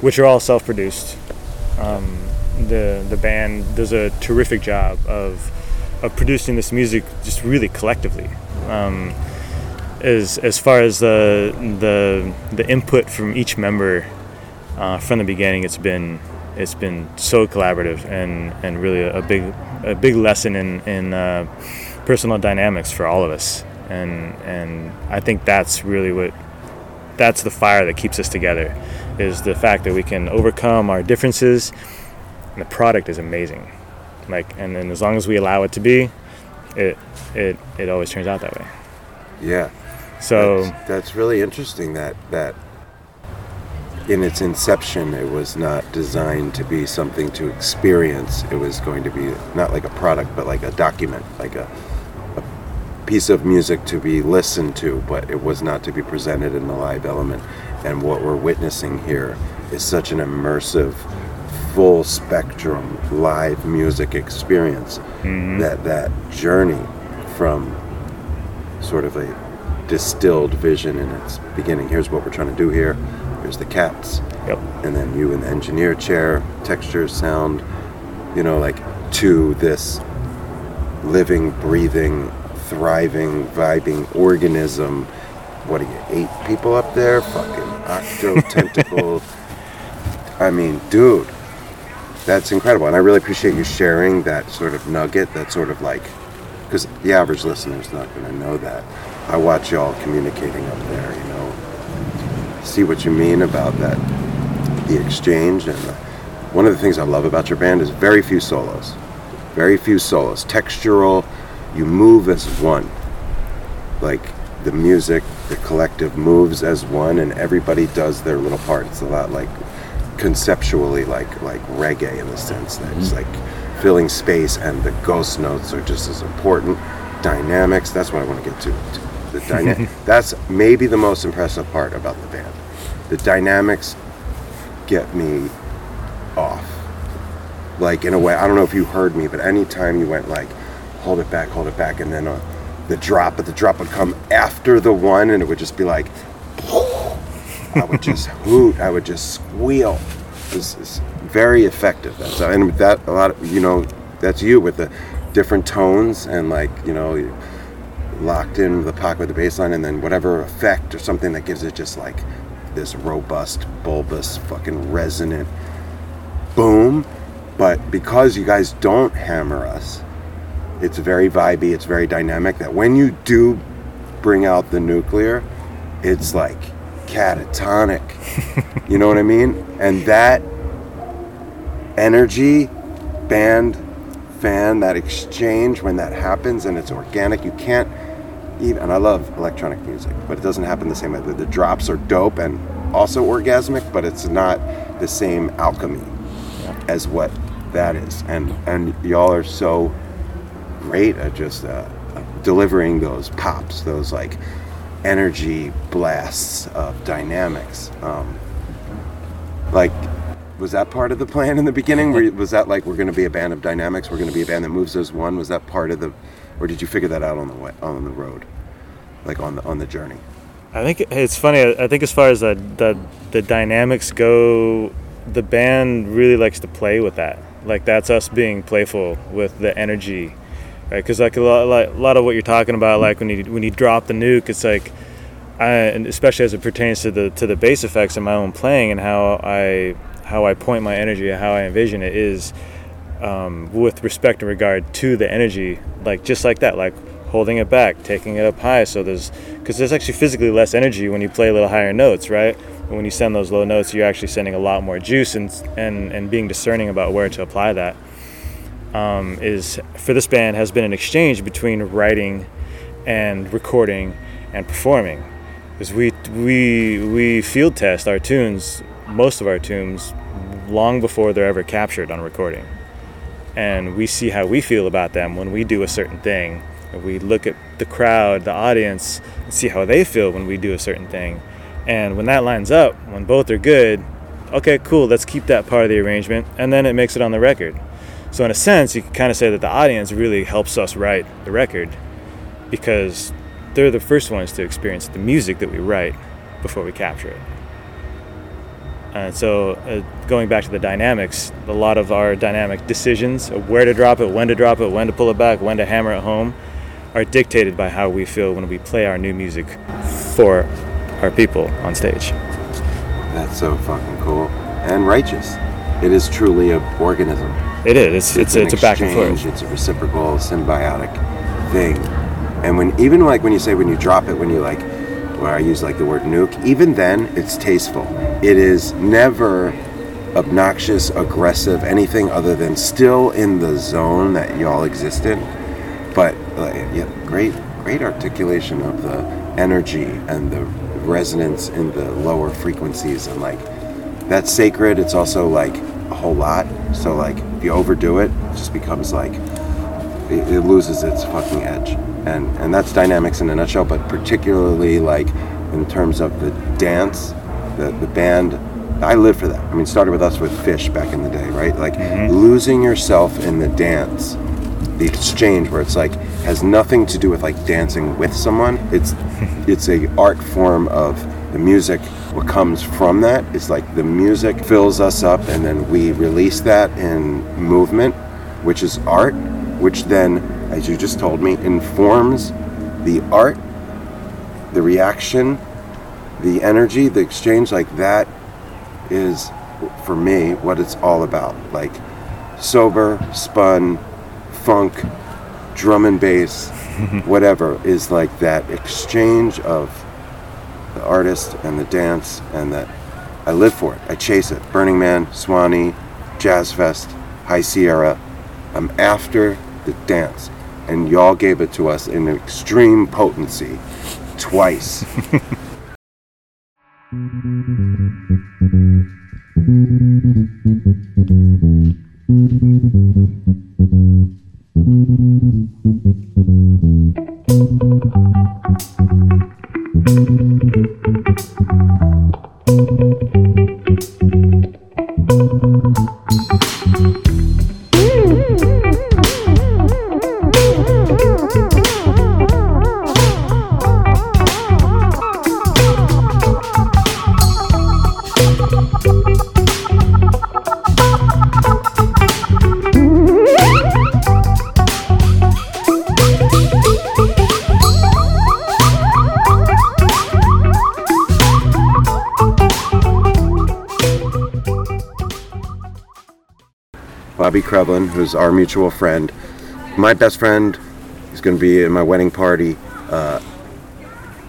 which are all self-produced. Um, the the band does a terrific job of of producing this music just really collectively um, as as far as the the the input from each member uh, from the beginning, it's been it's been so collaborative and and really a, big a big lesson in in uh, personal dynamics for all of us. And and I think that's really what that's the fire that keeps us together is the fact that we can overcome our differences and the product is amazing like and then as long as we allow it to be it it it always turns out that way Yeah. so That's, that's really interesting that that in its inception it was not designed to be something to experience. It was going to be not like a product but like a document, like a, a piece of music to be listened to, but it was not to be presented in the live element. And what we're witnessing here is such an immersive full spectrum live music experience mm-hmm. that that journey from sort of a distilled vision in its beginning. Here's what we're trying to do here. Here's the cats. Yep. And then you in the engineer chair, texture, sound, you know, like to this living, breathing, thriving, vibing organism. What are you, eight people up there? Fucking octo tentacle. I mean, dude, that's incredible. And I really appreciate you sharing that sort of nugget, that sort of like, because the average listener's not going to know that. I watch y'all communicating up there, you know, see what you mean about that, the exchange. And uh, one of the things I love about your band is very few solos. Very few solos. Textural, you move as one. Like the music, the collective moves as one, and everybody does their little part. It's a lot like conceptually like like reggae in the sense that it's like filling space and the ghost notes are just as important. Dynamics that's what i want to get to. The dyna- that's maybe the most impressive part about the band. The dynamics get me off. Like in a way i don't know if you heard me but anytime you went like hold it back hold it back and then uh, the drop but the drop would come after the one and it would just be like I would just hoot. I would just squeal. This is very effective. That's and that a lot of you know that's you with the different tones and like you know locked in the pocket with the bass line and then whatever effect or something that gives it just like this robust, bulbous, fucking resonant boom. But because you guys don't hammer us, it's very vibey, it's very dynamic. That when you do bring out the nuclear, it's like catatonic. you know what I mean? And that energy, band, fan, that exchange, when that happens and it's organic, you can't even, and I love electronic music, but it doesn't happen the same way. The, the drops are dope and also orgasmic, but it's not the same alchemy as what that is. And, and y'all are so great at just uh, delivering those pops, those like energy blasts of dynamics. Um, like, was that part of the plan in the beginning? Were, was that like we're going to be a band of dynamics? We're going to be a band that moves as one. Was that part of the, or did you figure that out on the way, on the road, like on the on the journey? I think it's funny. I think as far as the, the the dynamics go, the band really likes to play with that. Like that's us being playful with the energy, right? Because like a lot, like, a lot of what you're talking about, like when you when you drop the nuke, it's like, I, and especially as it pertains to the to the bass effects in my own playing and how I how I point my energy how I envision it is um, with respect and regard to the energy, like just like that, like holding it back, taking it up high. So there's because there's actually physically less energy when you play a little higher notes, right? When you send those low notes, you're actually sending a lot more juice and and and being discerning about where to apply that um, is for this band has been an exchange between writing and recording and performing. Because we we we field test our tunes most of our tunes long before they're ever captured on recording. And we see how we feel about them when we do a certain thing. We look at the crowd the audience and see how they feel when we do a certain thing. And when that lines up when both are good okay cool let's keep that part of the arrangement. And then it makes it on the record so in a sense you can kind of say that the audience really helps us write the record because they're the first ones to experience the music that we write before we capture it and so, uh, going back to the dynamics, a lot of our dynamic decisions of where to drop it, when to drop it, when to pull it back, when to hammer it home, are dictated by how we feel when we play our new music for our people on stage. That's so fucking cool and righteous. It is truly a organism. It is. It's it's, an it's, a back and forth. It's a reciprocal, symbiotic thing. And when even like when you say when you drop it, when you like, where I use like the word nuke, even then it's tasteful. It is never obnoxious, aggressive, anything other than still in the zone that y'all exist in. But uh, yeah, great, great articulation of the energy and the resonance in the lower frequencies and like that's sacred. It's also like a whole lot. So like if you overdo it, it just becomes like it, it loses its fucking edge. And and that's dynamics in a nutshell. But particularly like in terms of the dance, the the band. I live for that. I mean, started with us with Phish back in the day, right? Like mm-hmm. losing yourself in the dance, the exchange where it's like has nothing to do with like dancing with someone. It's it's a art form of the music. What comes from that is like the music fills us up, and then we release that in movement, which is art, which then, as you just told me, informs the art, the reaction, the energy, the exchange. Like that is for me what it's all about. Like sober, spun, funk, drum and bass, whatever is like that exchange of the artist and the dance and that I live for it. I chase it. Burning Man, Suwannee, Jazz Fest, High Sierra. I'm after the dance. And y'all gave it to us in extreme potency twice. Robbie Krevlin, who's our mutual friend. My best friend is going to be in my wedding party. Uh,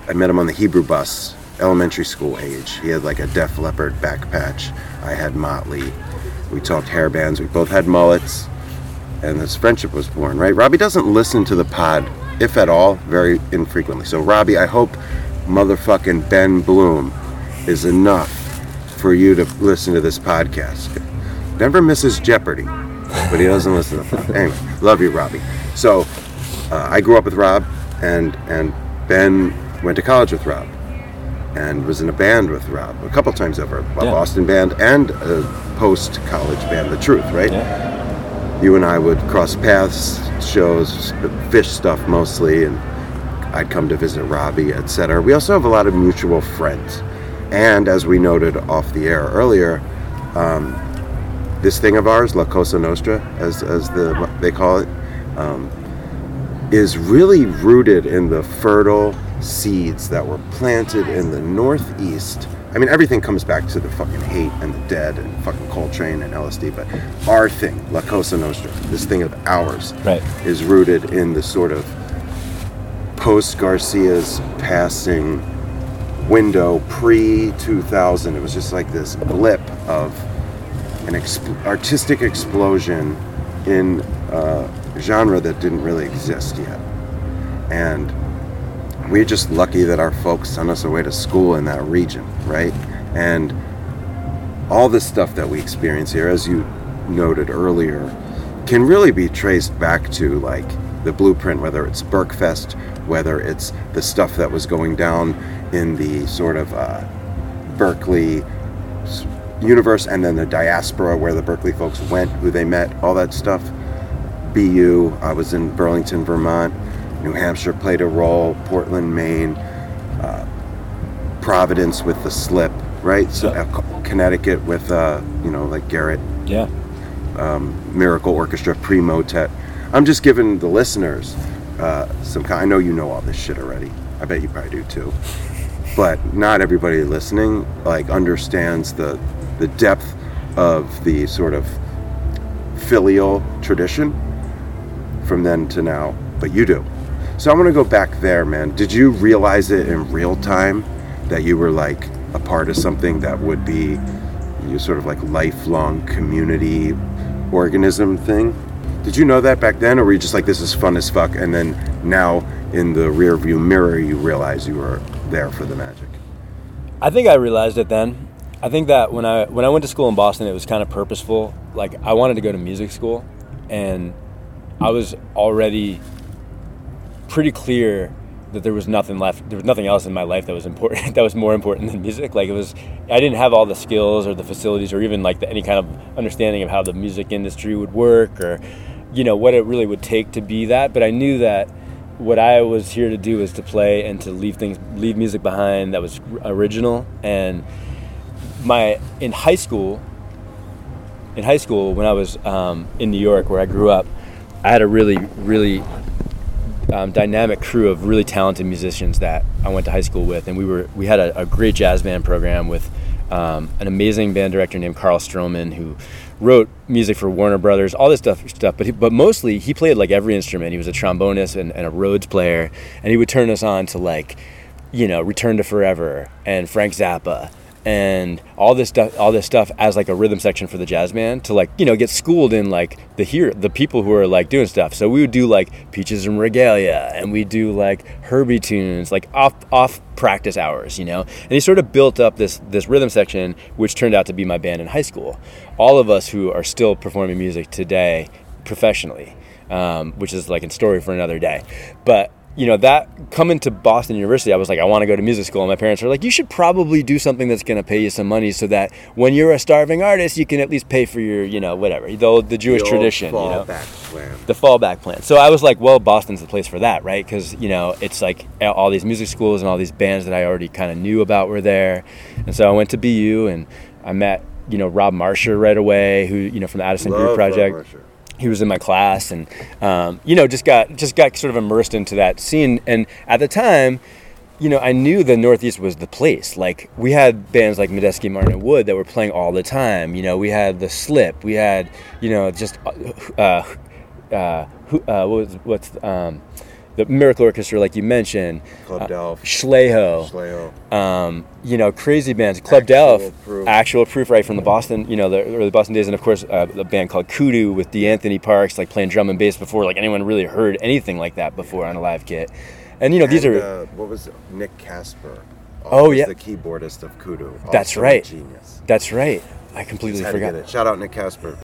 I met him on the Hebrew bus, elementary school age. He had like a Def Leppard back patch. I had Motley. We talked hair bands. We both had mullets. And this friendship was born, right? Robbie doesn't listen to the pod, if at all, very infrequently. So, Robbie, I hope motherfucking Ben Bloom is enough for you to listen to this podcast. Never misses Jeopardy, but he doesn't listen to the. Anyway, love you, Robbie. So, uh, I grew up with Rob, and and Ben went to college with Rob, and was in a band with Rob a couple times over, a Yeah. Boston band and a post-college band, The Truth, right? Yeah. You and I would cross paths, shows, Phish stuff mostly, and I'd come to visit Robbie, etc. We also have a lot of mutual friends, and as we noted off the air earlier, um, this thing of ours, La Cosa Nostra, as as the they call it, um, is really rooted in the fertile seeds that were planted in the Northeast. I mean, everything comes back to the fucking hate and the dead and fucking Coltrane and LSD, but our thing, La Cosa Nostra, this thing of ours, Right. is rooted in the sort of post Garcia's passing window pre 2000. It was just like this blip of an exp- artistic explosion in a genre that didn't really exist yet. And we're just lucky that our folks sent us away to school in that region, right? And all this stuff that we experience here, as you noted earlier, can really be traced back to like the blueprint, whether it's Berkfest, whether it's the stuff that was going down in the sort of uh, Berklee universe, and then the diaspora where the Berklee folks went, who they met, all that stuff. BU, I was in Burlington, Vermont. New Hampshire played a role. Portland, Maine. Uh, Providence with the slip, right? So uh, Connecticut with, uh, you know, like Garrett Yeah. um, Miracle Orchestra pre motet. I'm just giving the listeners uh, some kind. I know you know all this shit already. I bet you probably do too. But not everybody listening like understands the the depth of the sort of filial tradition from then to now. But you do. So I'm gonna go back there, man. Did you realize it in real time that you were like a part of something that would be your sort of like lifelong community organism thing? Did you know that back then, or were you just like, this is fun as fuck? And then now in the rear view mirror, you realize you were there for the magic? I think I realized it then. I think that when I when I went to school in Boston, it was kind of purposeful. Like I wanted to go to music school, and I was already pretty clear that there was nothing left. There was nothing else in my life that was important. that was more important than music. Like it was, I didn't have all the skills or the facilities or even like the, any kind of understanding of how the music industry would work or, you know, what it really would take to be that. But I knew that what I was here to do was to play and to leave things, leave music behind that was original. And my in high school, in high school when I was um, in New York where I grew up, I had a really really um, dynamic crew of really talented musicians that I went to high school with, and we were we had a, a great jazz band program with um, an amazing band director named Carl Stroman who wrote music for Warner Brothers, all this stuff stuff. But he, but mostly he played like every instrument. He was a trombonist and, and a Rhodes player, and he would turn us on to like you know Return to Forever and Frank Zappa and all this stuff all this stuff as like a rhythm section for the jazz band to like you know get schooled in like the here the people who are like doing stuff. So we would do like Peaches en Regalia and we do like herbie tunes like off off practice hours you know? And he sort of built up this this rhythm section which turned out to be my band in high school. All of us who are still performing music today professionally um, which is like a story for another day. But you know that coming to Boston University, I was like, I want to go to music school. And my parents were like, you should probably do something that's going to pay you some money, so that when you're a starving artist, you can at least pay for your, you know, whatever the the Jewish old tradition, you know, plan. the fallback plan. So I was like, well, Boston's the place for that, right? Because you know, it's like all these music schools and all these bands that I already kind of knew about were there, and so I went to BU and I met, you know, Rob Marscher right away, who you know from the Addison Groove Project. He was in my class and um, you know just got just got sort of immersed into that scene and at the time you know, I knew the Northeast was the place. Like we had bands like Medeski, Martin, and Wood that were playing all the time. You know, we had the Slip. We had, you know, just uh, uh, uh, who- uh, what was what's um, the Miracle Orchestra, like you mentioned, Club uh, d'Elf. Schleho, Schleho. um, you know, crazy bands. Club Actual d'Elf, Proof. actual proof, right from the Boston, you know, the early Boston days, and of course, uh, a band called Kudu with Deantoni Parks, like playing drum and bass before like anyone really heard anything like that before on a live kit. And you know, these are uh, what was it? Nick Casper. Oh, yeah. the keyboardist of Kudu. That's right. Genius. That's right. I completely Just had to forgot. get it. Shout out Nick Casper.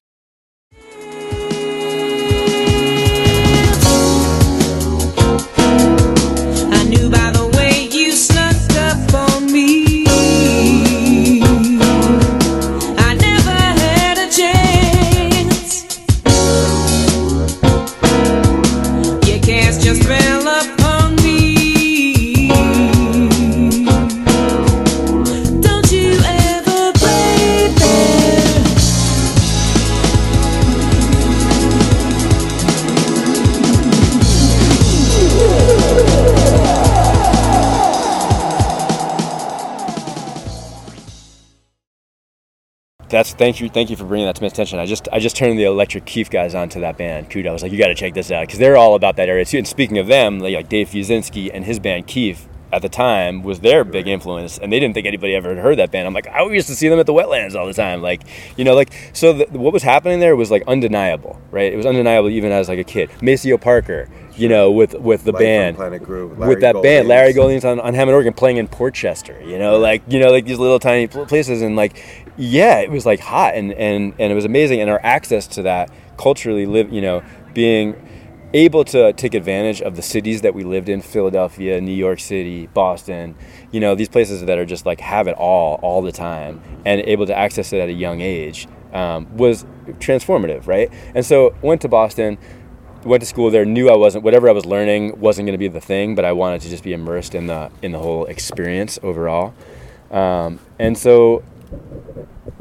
That's thank you, thank you for bringing that to my attention. I just I just turned the Electric Kif guys onto that band. Kudu. I was like, you got to check this out because they're all about that area too. And speaking of them, like, like Dave Fiuczynski and his band Kif at the time was their big influence, and they didn't think anybody ever heard that band. I'm like, I used to see them at the wetlands all the time, like you know, like so. The, what was happening there was like undeniable, right? It was undeniable even as like a kid. Maceo Parker, you know, with with the Life band, Planet Groove, with that band, Larry Goldings on, on Hammond, organ playing in Portchester. You know, like you know, like these little tiny places, and like, yeah, it was like hot, and and and it was amazing, and our access to that culturally, live, you know, being able to take advantage of the cities that we lived in Philadelphia, New York City, Boston, you know, these places that are just like have it all all the time and able to access it at a young age um, was transformative, right? And so went to Boston, went to school there, knew I wasn't whatever I was learning wasn't going to be the thing, but I wanted to just be immersed in the in the whole experience overall. Um, and so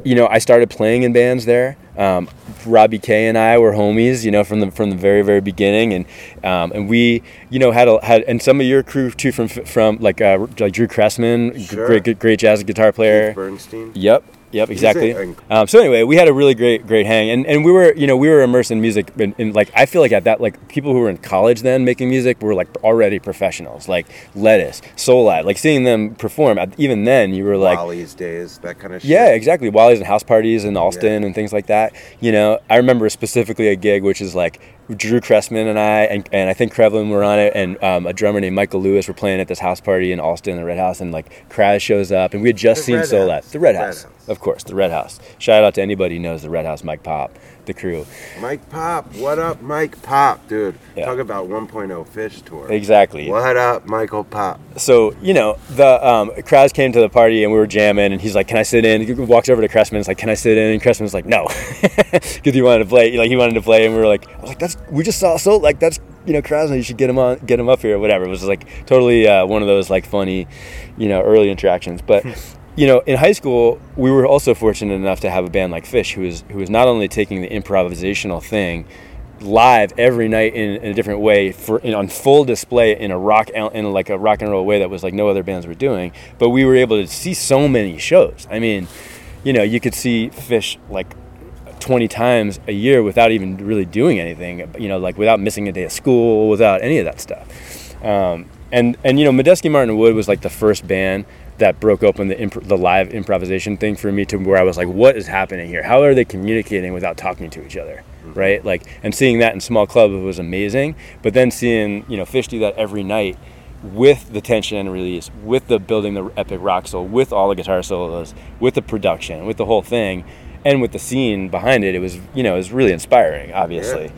you know, I started playing in bands there. Um, Robbie K and I were homies, you know, from the from the very very beginning, and um, and we, you know, had a, had and some of your crew too from from like uh, like Drew Cressman, Sure. great great jazz guitar player. Keith Bernstein. Yep. Yep, exactly. Um, so anyway, we had a really great, great hang, and, and we were, you know, we were immersed in music, and, and like I feel like at that, like people who were in college then making music were like already professionals, like Lettuce, Soul Lab, like seeing them perform. Even then, you were like, Wally's days, that kind of shit. yeah, exactly. Wally's and house parties in Allston and things like that. You know, I remember specifically a gig which is like Drew Cressman and I, and, and I think Krevlin were on it, and um, a drummer named Michael Lewis were playing at this house party in Allston, the Red House, and like Kraz shows up, and we had just The seen House. The Red Red House, House. of course, the Red House. Shout out to anybody who knows the Red House, Mike Pop, the crew. Mike Pop, what up, Mike Pop, dude? Yeah. Talk about 1.0 Phish Tour. Exactly. What up, Michael Pop? so you know the um, Kraz came to the party and we were jamming and he's like can I sit in he walks over to Cressman and like can I sit in and Cressman's like no because he wanted to play like he wanted to play and we were like I was like that's we just saw so like that's you know Krasno you should get him on get him up here or whatever it was like totally uh, one of those like funny you know early interactions but you know in high school we were also fortunate enough to have a band like Phish who was who was not only taking the improvisational thing live every night in, in a different way for in, on full display in a rock in like a rock and roll way that was like no other bands were doing but we were able to see so many shows. I mean you know you could see Phish like 20 times a year without even really doing anything you know like without missing a day of school without any of that stuff. Um, and and you know Medeski Martin Wood was like the first band that broke open the imp- the live improvisation thing for me to where I was like what is happening here? How are they communicating without talking to each other? Mm-hmm. Right? Like and seeing that in small club was amazing. But then seeing you know Phish do that every night with the tension and release with the building the epic rock soul with all the guitar solos with the production with the whole thing and with the scene behind it it was you know it was really inspiring obviously.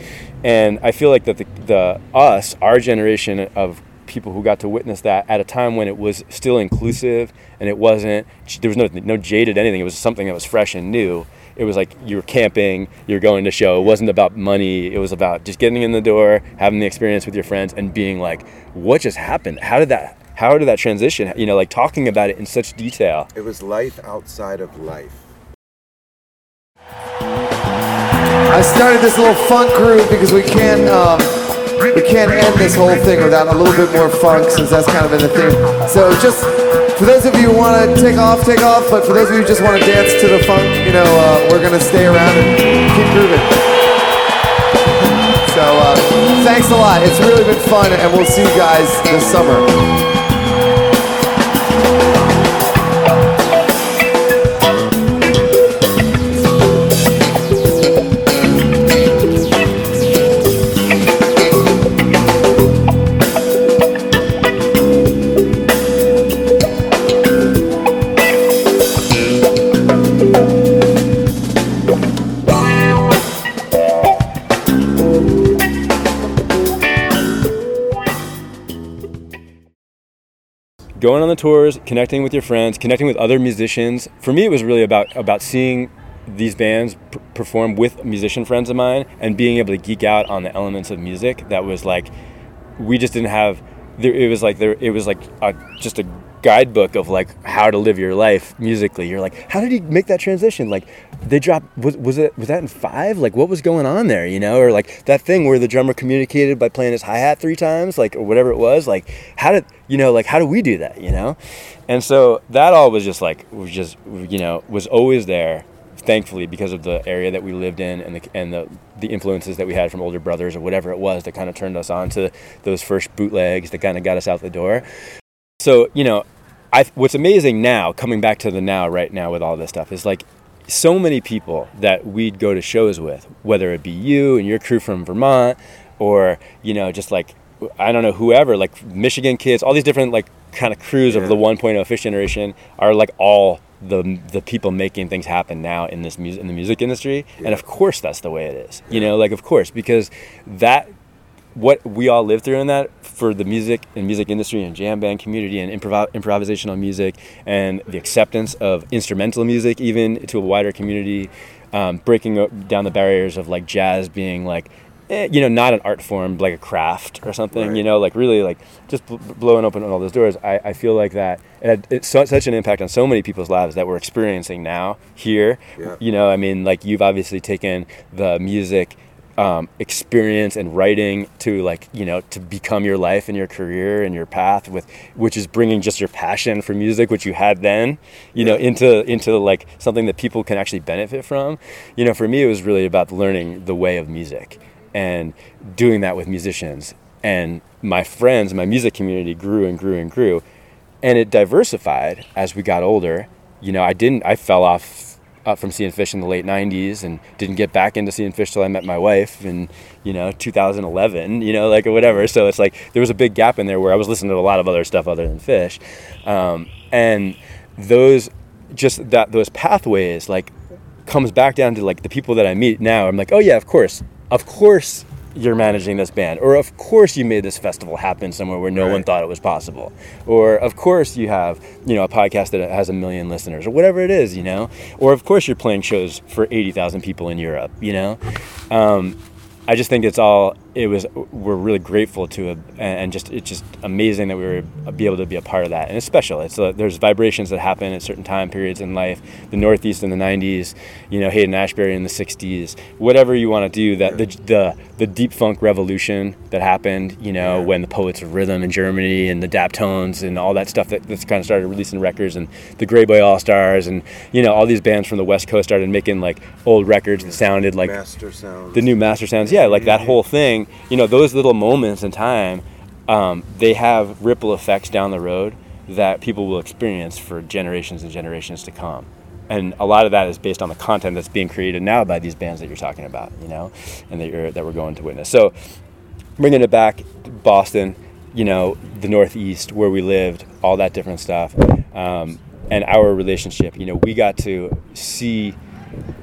And i feel like that the, the us our generation of people who got to witness that at a time when it was still inclusive and it wasn't there was no no jaded anything. It was something that was fresh and new. It was like you were camping you're going to show. It wasn't about money. It was about just getting in the door having the experience with your friends and being like what just happened? How did that how did that transition you know like talking about it in such detail? It was life outside of life. I started this little funk groove because we can't um, we can't end this whole thing without a little bit more funk, since that's kind of been the theme. So just for those of you who want to take off, take off. But for those of you who just want to dance to the funk, you know, uh, we're gonna stay around and keep grooving. So uh, thanks a lot. It's really been fun, and we'll see you guys this summer. Going on the tours, connecting with your friends, connecting with other musicians. For me, it was really about about seeing these bands p- perform with musician friends of mine and being able to geek out on the elements of music that was like we just didn't have there, it was like there it was like a, just a guidebook of like how to live your life musically. You're like how did he make that transition? Like they dropped was, was it was that in five? Like what was going on there you know? Or like that thing where the drummer communicated by playing his hi-hat three times like or whatever it was like how did you know like how do we do that you know? And so that all was just like was just you know was always there thankfully because of the area that we lived in and the and the, the influences that we had from older brothers or whatever it was that kind of turned us on to those first bootlegs that kind of got us out the door. So you know I, what's amazing now coming back to the now right now with all this stuff is like so many people that we'd go to shows with whether it be you and your crew from vermont or you know just like i don't know whoever like michigan kids all these different like kind of crews of the 1.0 Phish generation are like all the the people making things happen now in this music in the music industry. And of course that's the way it is you know like of course because that what we all live through in that for the music and music industry and jam band community and improv- improvisational music and the acceptance of instrumental music even to a wider community um, breaking down the barriers of like jazz being like eh, you know not an art form like a craft or something you know like really like just bl- blowing open all those doors. I, I feel like that it had it's so, such an impact on so many people's lives that we're experiencing now here. Yeah. you know i mean like you've obviously taken the music um, experience and writing to like you know to become your life and your career and your path with which is bringing just your passion for music which you had then you know into into like something that people can actually benefit from. You know for me it was really about learning the way of music and doing that with musicians. And my friends my music community grew and grew and grew. And it diversified as we got older. You know i didn't i fell off uh, from seeing Phish in the late 90s and didn't get back into seeing Phish till i met my wife in you know 2011 you know like or whatever. So it's like there was a big gap in there where i was listening to a lot of other stuff other than Phish. Um, and those just that those pathways like comes back down to like the people that i meet now. I'm like oh yeah of course of course you're managing this band or of course you made this festival happen somewhere where no one thought it was possible. Or of course you have you know a podcast that has a million listeners or whatever it is you know? Or of course you're playing shows for 80,000 people in Europe you know? Um, I just think it's all it was we're really grateful to and just it's just amazing that we were be able to be a part of that. And it's special. It's uh, there's vibrations that happen at certain time periods in life the northeast in the 90s you know Haight-Ashbury in the 60s whatever you want to do that the the the deep funk revolution that happened you know when the poets of rhythm in Germany and the Daptones and all that stuff that that's kind of started releasing records and the Greyboy Allstars and you know all these bands from the west coast started making like old records that sounded like Mastersounds. the New Mastersounds. Yeah like that whole thing you know those little moments in time um, they have ripple effects down the road that people will experience for generations and generations to come. And a lot of that is based on the content that's being created now by these bands that you're talking about you know and that that we're going to witness. So bringing it back to boston you know the northeast where we lived all that different stuff um, and our relationship you know we got to see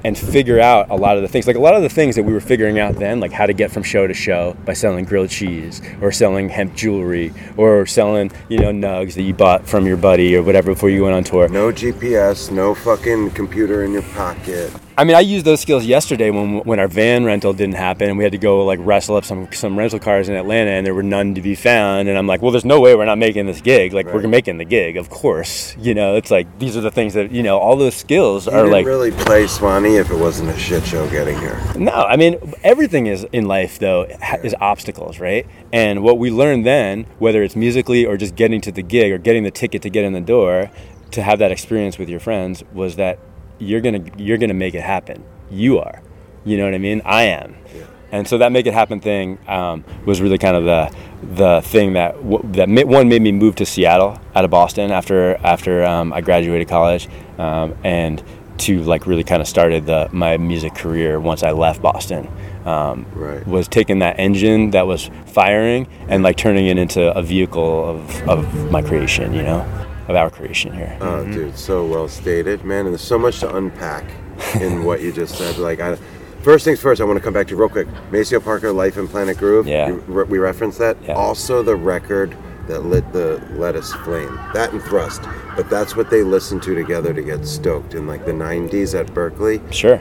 and figure out a lot of the things like a lot of the things that we were figuring out then like how to get from show to show by selling grilled cheese or selling hemp jewelry or selling you know nugs that you bought from your buddy or whatever before you went on tour No GPS, no fucking computer in your pocket. I mean, I used those skills yesterday when when our van rental didn't happen and we had to go like wrestle up some some rental cars in Atlanta and there were none to be found. And I'm like, well, there's no way we're not making this gig. Like we're making the gig, of course. You know, it's like these are the things that you know. All those skills You are like really play Suwannee if it wasn't a shit show getting here. no, I mean everything is in life though ha- is obstacles, right? And what we learned then, whether it's musically or just getting to the gig or getting the ticket to get in the door, to have that experience with your friends was that you're gonna you're gonna make it happen. You are, you know what I mean? I am. And so that make it happen thing um, was really kind of the the thing that w- that one made me move to Seattle out of Boston after after um, I graduated college, um, and to like really kind of started the my music career once I left Boston. Um, Right. Was taking that engine that was firing and like turning it into a vehicle of, of my creation, you know, of our creation here. Oh, dude, so well stated, man. And there's so much to unpack in what you just said. Like, I, first things first, I want to come back to real quick. Maceo Parker, Life on Planet Groove. Yeah. You, re- we referenced that. Also, the record that lit the Lettuce flame. That and Thrust. But that's what they listened to together to get stoked in like the 90s at Berklee. Sure.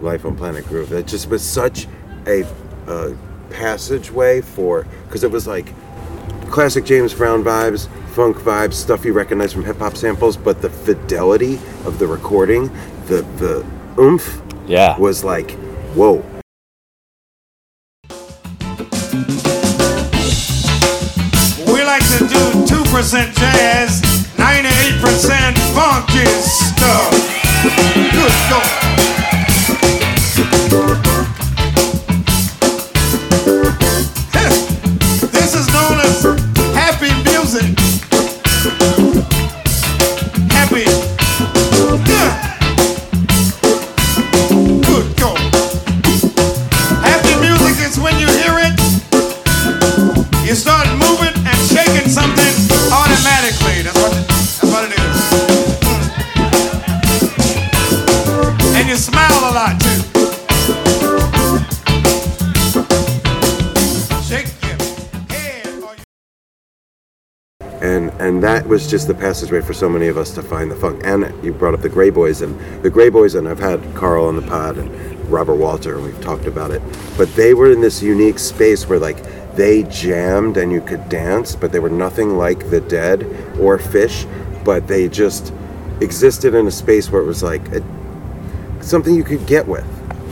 Life on Planet Groove. That just was such a, uh passageway for, because it was like classic James Brown vibes, funk vibes, stuff you recognize from hip hop samples, but the fidelity of the recording, the the oomph, yeah, was like, whoa. We like to do 2% jazz, 98% funky stuff. Good God. Happy. Yeah. Good God. Happy music is when you hear it, you start moving and shaking something automatically. That's what, that's what it is. And you smile a lot And and that was just the passageway for so many of us to find the funk. And you brought up the Grey Boys and the Grey Boys, and I've had Karl on the pod and Robert Walter, and we've talked about it. But they were in this unique space where like they jammed and you could dance, but they were nothing like the Dead or Phish, but they just existed in a space where it was like a, something you could get with,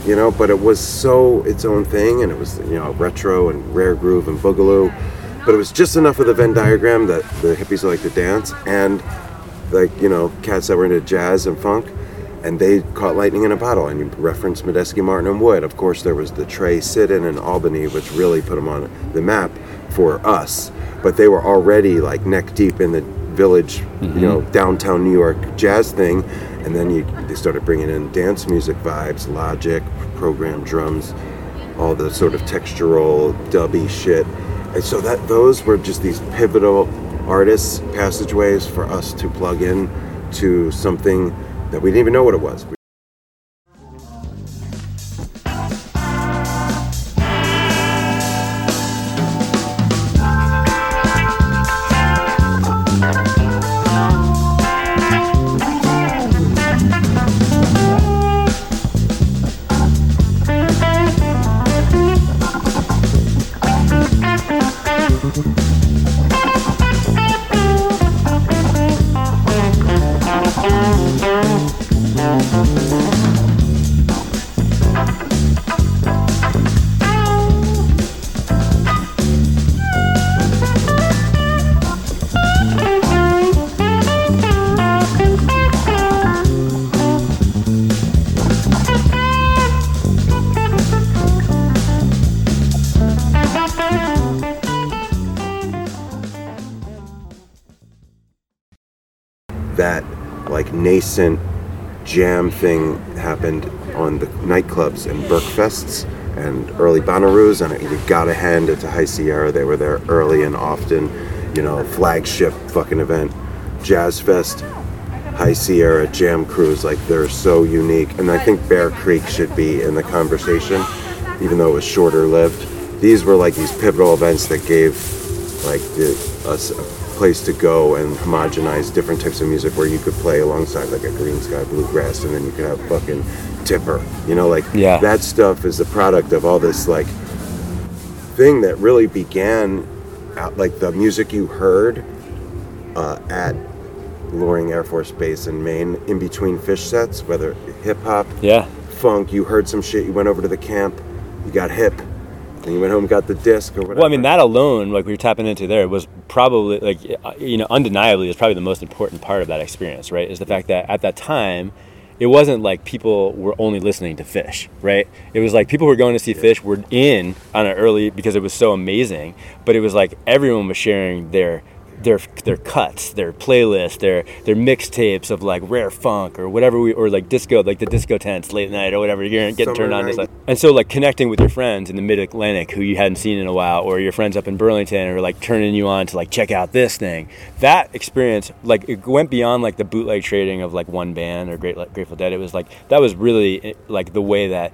you know. But it was so its own thing, and it was you know retro and rare groove and boogaloo. But it was just enough of the Venn diagram that the hippies like to dance, and like you know cats that were into jazz and funk, and they caught lightning in a bottle. And you referenced Medeski, Martin, and Wood. Of course, there was the Trey sit-in in Albany, which really put them on the map for us. But they were already like neck deep in the village, you know, mm-hmm. downtown New York jazz thing, and then you they started bringing in dance music vibes, Logic, programmed drums, all the sort of textural dubby shit. And so that those were just these pivotal artists passageways for us to plug in to something that we didn't even know what it was. Jam thing happened on the nightclubs and Berkfests and early Bonnaroos, and you gotta hand it to High Sierra. They were there early and often, you know, flagship fucking event. Jazz Fest, High Sierra, Jam Cruise, like they're so unique. And I think Bear Creek should be in the conversation, even though it was shorter lived. These were like these pivotal events that gave like the, us place to go and homogenize different types of music where you could play alongside like a Greensky Bluegrass and then you could have fucking tipper you know like Yeah. that stuff is the product of all this like thing that really began out like the music you heard uh, at Loring Air Force Base in Maine in between Phish sets whether hip hop Yeah. funk you heard some shit you went over to the camp you got hip and you went home and got the disc or whatever Well, I mean, that alone, like we were tapping into there, was probably like you know, undeniably, is probably the most important part of that experience, right? Is the fact that at that time, it wasn't like people were only listening to Phish, right? It was like people were going to see Phish were in on an early because it was so amazing, but it was like everyone was sharing their their their cuts, their playlists, their their mixtapes of like rare funk or whatever we or like disco, like the disco tents late night or whatever you're getting Summer turned on. night. And so like connecting with your friends in the mid Atlantic who you hadn't seen in a while, or your friends up in Burlington, or like turning you on to like check out this thing. That experience, like it went beyond like the bootleg trading of like one band or Great Grateful Dead. It was like that was really eh, like the way that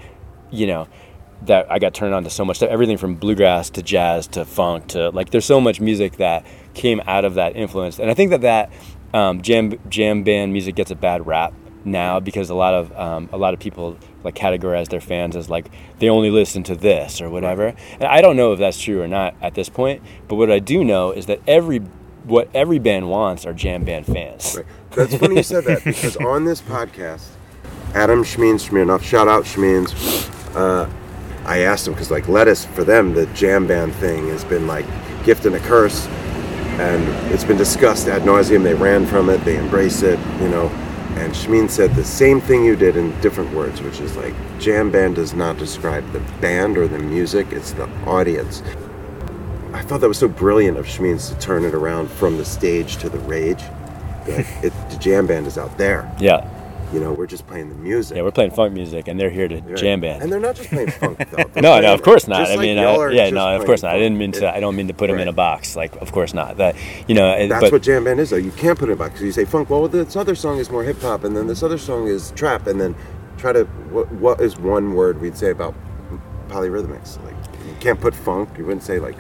you know that I got turned on to so much stuff. Everything from bluegrass to jazz to funk to like there's so much music that came out of that influence. And I think that that um, jam jam band music gets a bad rap now because a lot of um, a lot of people like categorize their fans as like they only listen to this or whatever. And I don't know if that's true or not at this point. But what I do know is that every what every band wants are jam band fans. Right. That's funny you said that because on this podcast, Adam Shmeeans Smirnoff, shout out Shmeeans, uh, I asked him because like Lettuce for them, the jam band thing has been like gift and a curse, and it's been discussed ad nauseum. They ran from it, they embrace it, you know. And Shmeean said the same thing you did in different words, which is like jam band does not describe the band or the music; it's the audience. I thought that was so brilliant of Shmeeans to turn it around from the stage to the rage. Like it, the jam band is out there. Yeah. You know, we're just playing the music. Yeah, we're playing funk music and they're here to Right. jam band. And they're not just playing funk though. No, no, of course not. just I like mean, I, yeah, no, of course not. I didn't mean to. I don't mean to put them in a box. Like, of course not. That you know, That's but what jam band is though. You can't put it back because you say funk. Well, this other song is more hip hop, and then this other song is trap, and then try to what, what is one word we'd say about Polyrhythmics? Like you can't put funk. You wouldn't say like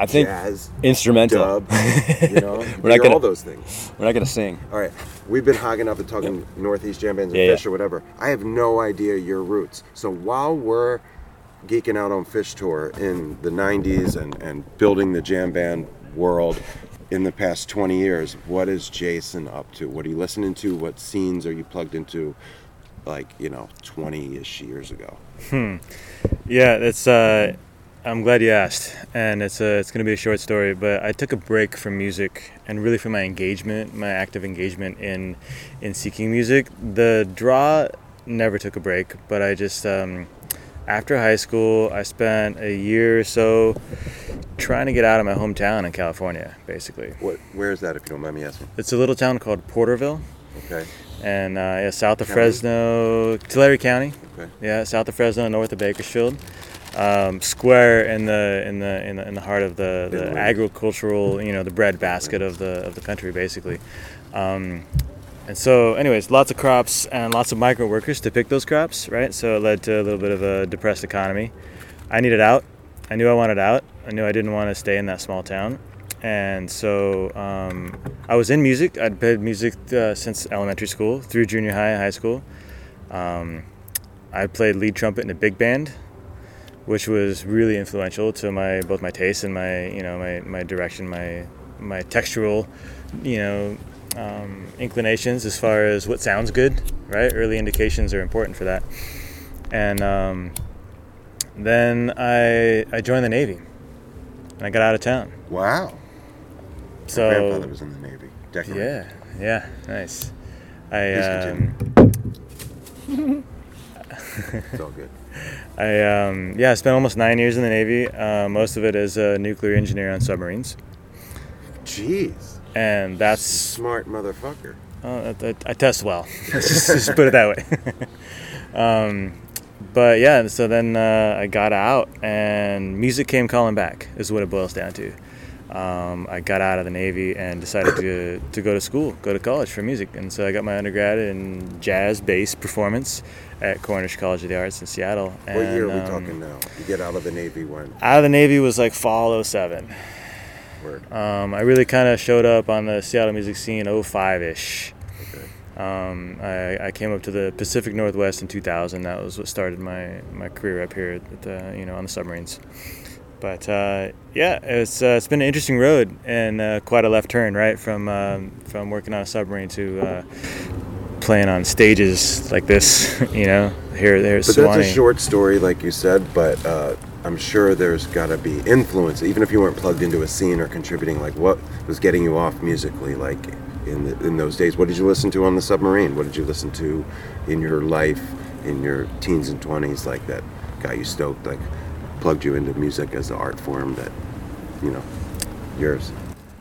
I think jazz, instrumental. dub. You know, We're not gonna- all those things. We're not gonna sing. All right, we've been hogging up and talking Northeast jam bands and Yeah, yeah. Phish or whatever. I have no idea your roots. So while we're geeking out on Phish Tour in the '90s and and building the jam band world in the past 20 years, what is Jason up to? What are you listening to? What scenes are you plugged into? Like you know, 20-ish years ago. Hmm. Yeah, it's. Uh, I'm glad you asked, and it's a, it's going to be a short story. But I took a break from music, and really from my engagement, my active engagement in in seeking music. The draw never took a break, but I just um, after high school, I spent a year or so trying to get out of my hometown in California, basically. What? Where is that? If you don't mind me asking. It's a little town called Porterville. Okay. And uh, yeah, south of County? Fresno, Tulare County. Okay. Yeah, south of Fresno, north of Bakersfield. Um, square in the in the in the, in the heart of the, the agricultural, you know, the bread basket of the of the country, basically. Um, and so, anyways, lots of crops and lots of migrant workers to pick those crops, right? So it led to a little bit of a depressed economy. I needed out. I knew I wanted out. I knew I didn't want to stay in that small town. And so um, I was in music. I'd played music uh, since elementary school, through junior high and high school. Um, I played lead trumpet in a big band, which was really influential to my both my taste and my you know my, my direction, my my textural, you know, um, inclinations as far as what sounds good. Right, early indications are important for that. And um, then I I joined the Navy, and I got out of town. Wow. So My grandfather was in the Navy. Decorated. yeah, yeah, nice. I um, It's all good. I um, yeah, I spent almost nine years in the Navy. Uh, most of it as a nuclear engineer on submarines. Jeez. And that's smart motherfucker. Uh, I, I test well. Let's just, just put it that way. um, but yeah, so then uh, I got out, and music came calling back. Is what it boils down to. Um, I got out of the Navy and decided to, to go to school, go to college for music. And so I got my undergrad in jazz bass performance at Cornish College of the Arts in Seattle. What year are we um, talking now? You get out of the Navy when? Out of the Navy was like fall 07. Um, I really kind of showed up on the Seattle music scene 05 ish. Um, I, I came up to the Pacific Northwest in 2000. That was what started my, my career up here at the, you know on the submarines. But uh, yeah, it's uh, it's been an interesting road and uh, quite a left turn, right? From um, from working on a submarine to uh, playing on stages like this, you know, here there. But that's a short story, like you said. But uh, I'm sure there's got to be influence, even if you weren't plugged into a scene or contributing. Like, what was getting you off musically? Like in the, in those days, what did you listen to on the submarine? What did you listen to in your life, in your teens and twenties, like that got you stoked? Like plugged you into music as the art form that you know yours.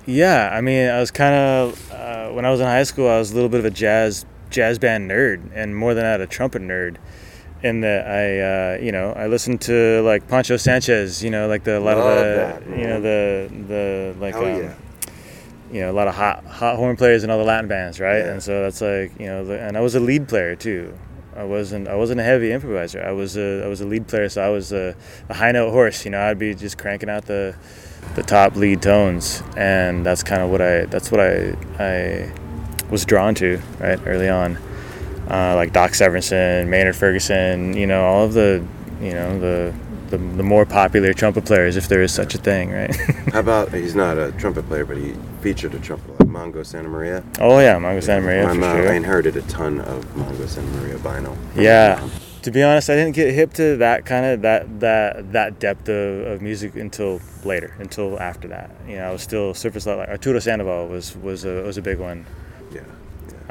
Yeah, I mean, I was kind of uh, when I was in high school, I was a little bit of a jazz jazz band nerd, and more than that, a trumpet nerd. In that I, uh, you know, I listened to like Poncho Sanchez, you know, like the a lot Love of the, that, you know, the the like, um, yeah. you know, a lot of hot hot horn players and all the Latin bands, right? And so that's like, you know, the, and I was a lead player too. I wasn't I wasn't a heavy improviser. I was a I was a lead player, so I was a, a high note horse. You know, I'd be just cranking out the the top lead tones, and that's kind of what I that's what I I was drawn to right early on, uh, like Doc Severinsen, Maynard Ferguson. You know, all of the you know the the, the more popular trumpet players, if there is such a thing, right? How about he's not a trumpet player, but he featured a trumpet like Mongo Santa Maria. oh yeah, Mongo Santa Maria I'm, uh, sure. I inherited a ton of Mongo Santa Maria vinyl. Yeah. To be honest, I didn't get hip to that kind of that that that depth of, of music until later, until after that. You know, I was still surface level. Like Arturo Sandoval was was a was a big one. Yeah.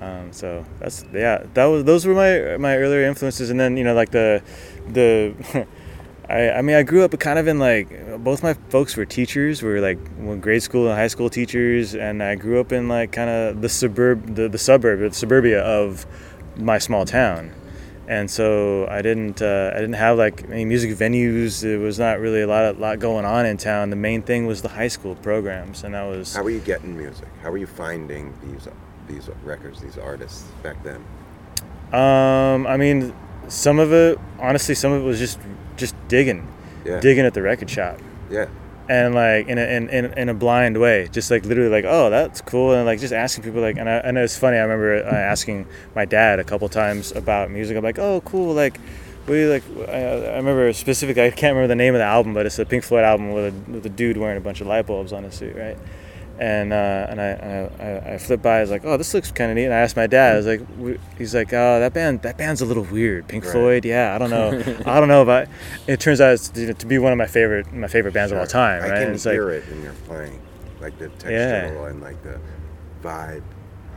Um, so that's yeah, that was those were my my earlier influences, and then you know like the the. I, I mean, I grew up kind of in like both my folks were teachers, were like grade school and high school teachers, and I grew up in like kind of the suburb, the, the suburb, the suburbia of my small town, and so I didn't uh, I didn't have like any music venues. There was not really a lot of, lot going on in town. The main thing was the high school programs, and that was How were you getting music? How were you finding these these records, these artists back then? Um, I mean, some of it, honestly, some of it was just just digging, Yeah. digging at the record shop, Yeah. and like in a, in, in, in a blind way, just like literally like, oh, that's cool, and like just asking people like, and I, and it's funny. I remember uh, asking my dad a couple times about music. I'm like, oh, cool, like. We like I, I remember specifically. I can't remember the name of the album, but it's a Pink Floyd album with a, with a dude wearing a bunch of light bulbs on his suit, right? And uh, and I, I, I- I flipped by. I was like, "Oh, this looks kind of neat." And I asked my dad. I was like, w- "He's like, oh, that band, that band's a little weird. Pink Right. Floyd, yeah, I don't know, I don't know if I." It turns out it's to to be one of my favorite my favorite bands of all time, I right? can And it's like, hear it in your playing, like the textural Yeah. and like the vibe,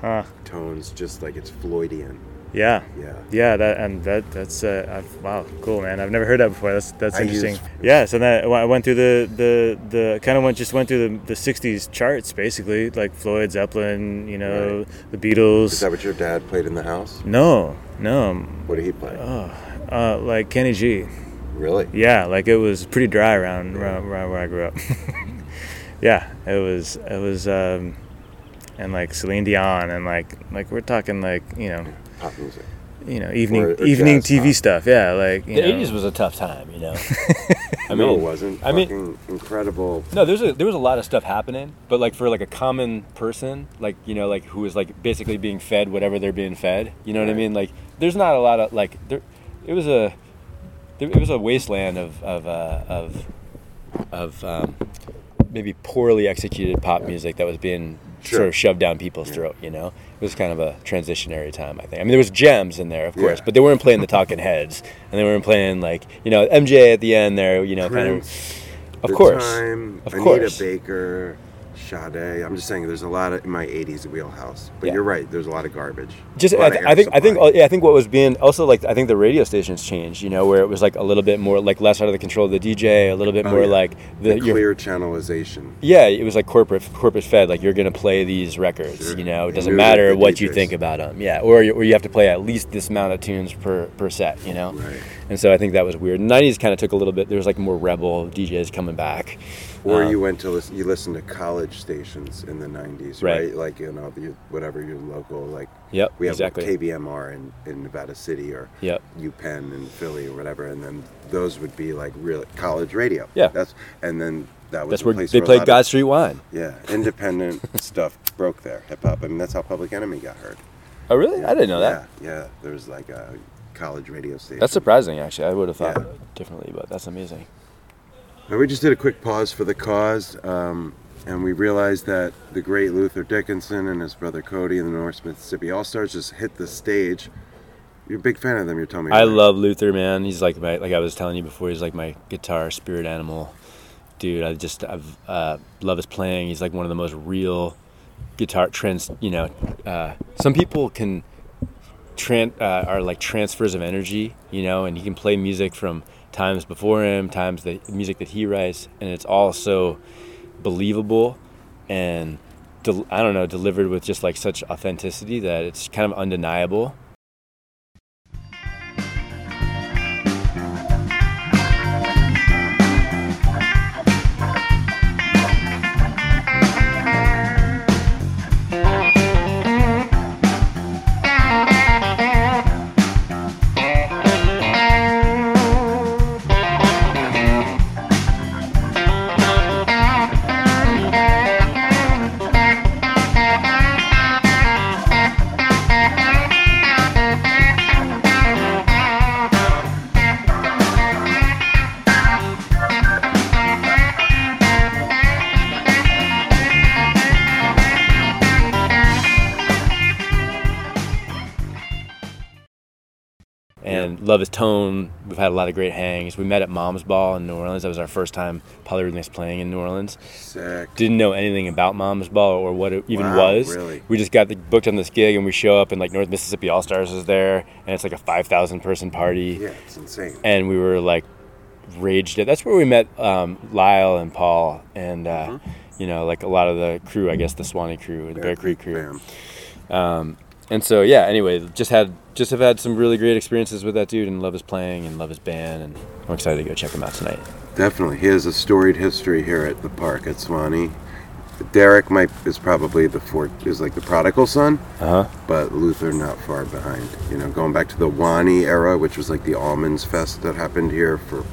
Huh. tones, just like it's Floydian. Yeah, Yeah. yeah, that and that that's uh, I've, wow, cool, man. I've never heard that before. That's that's I interesting. use- yeah, so then I went through the the the kind of went just went through the, the '60s charts basically, like Floyd, Zeppelin, you know, the Beatles. Is that what your dad played in the house? No, no. What did he play? Oh, uh, like Kenny G. Really? Yeah, like it was pretty dry around around, around where I grew up. yeah, it was it was um, and like Celine Dion and like like we're talking like you know Pop music. you know evening Or- or evening TV pop. stuff. Yeah, like you The know. '80s was a tough time, you know. I no, mean, it wasn't. I mean, incredible. No, there's a there was a lot of stuff happening, but like for like a common person, like you know, like who is like basically being fed whatever they're being fed. You know what I mean? Like there's not a lot of like there. It was a it was a wasteland of of uh, of of um, maybe poorly executed pop music that was being Sure. sort of shoved down people's throat. You know, it was kind of a transitionary time. I think. I mean, there was gems in there, of course, Yeah. but they weren't playing the Talking Heads, and they weren't playing like you know MJ at the end there. You know, kind of. Of course. Time, Of Anita course. Baker, Sade. I'm just saying, there's a lot of in my '80s wheelhouse. But Yeah. you're right. There's a lot of garbage. just I, th- I think I think yeah I think what was being also like I think the radio stations changed you know where it was like a little bit more like less out of the control of the DJ a little bit Oh, more yeah. like the, the, your- clear channelization. yeah it was like corporate corporate fed like you're gonna play these records Sure. you know it doesn't matter what you think about them yeah or you, or you have to play at least this amount of tunes per per set you know Right. and so I think that was weird 90s kind of took a little bit there was like more rebel DJs coming back Or Um, you went to listen, you listened to college stations in the '90s, Right. right? Like you know, the, whatever your local like. Yep, We have exactly. KVMR in, in Nevada City or Yep. UPenn in Philly or whatever, and then those would be like real college radio. Yeah. That's and then that was That's where they where played God of- Street Wine. Yeah, independent stuff broke there. Hip hop. I mean, that's how Public Enemy got heard. Oh, really? I didn't know that. Yeah, yeah. There was like a college radio station. That's surprising, actually. I would have thought differently, but that's amazing. Now, we just did a quick pause for the cause, um, and we realized that the great Luther Dickinson and his brother Cody and the North Mississippi All Stars just hit the stage. You're a big fan of them. You're telling me. I right? love Luther, man. He's like my, like I was telling you before. He's like my guitar spirit animal, dude. I just I've, uh, love his playing. He's like one of the most real guitar trends. You know, uh, some people can tran- uh, are like transfers of energy. You know, and he can play music from times before him, times the music that he writes, and it's all so believable and del- I don't know, delivered with just like such authenticity that it's kind of undeniable. Love his tone. We've had a lot of great hangs. We met at Mom's Ball in New Orleans. That was our first time Polyrhythmics playing in New Orleans. Sick. Didn't know anything about Mom's Ball or what it even Wow, was. really? We just got the, booked on this gig and we show up and like North Mississippi All Stars is there and it's like a 5,000 person party. Yeah, it's insane. And we were like raged at. That's where we met um, Lyle and Paul and uh, Mm-hmm. you know like a lot of the crew. I guess the Suwannee crew, the Bear Creek crew. Um, and so yeah. Anyway, just had just have had some really great experiences with that dude and love his playing and love his band and I'm excited to go check him out tonight. Definitely, he has a storied history here at the park at Suwannee. Derek might is probably the fourth is like the prodigal son, uh-huh. but Luther not far behind. You know, going back to the Wanee era, which was like the Allmans Fest that happened here for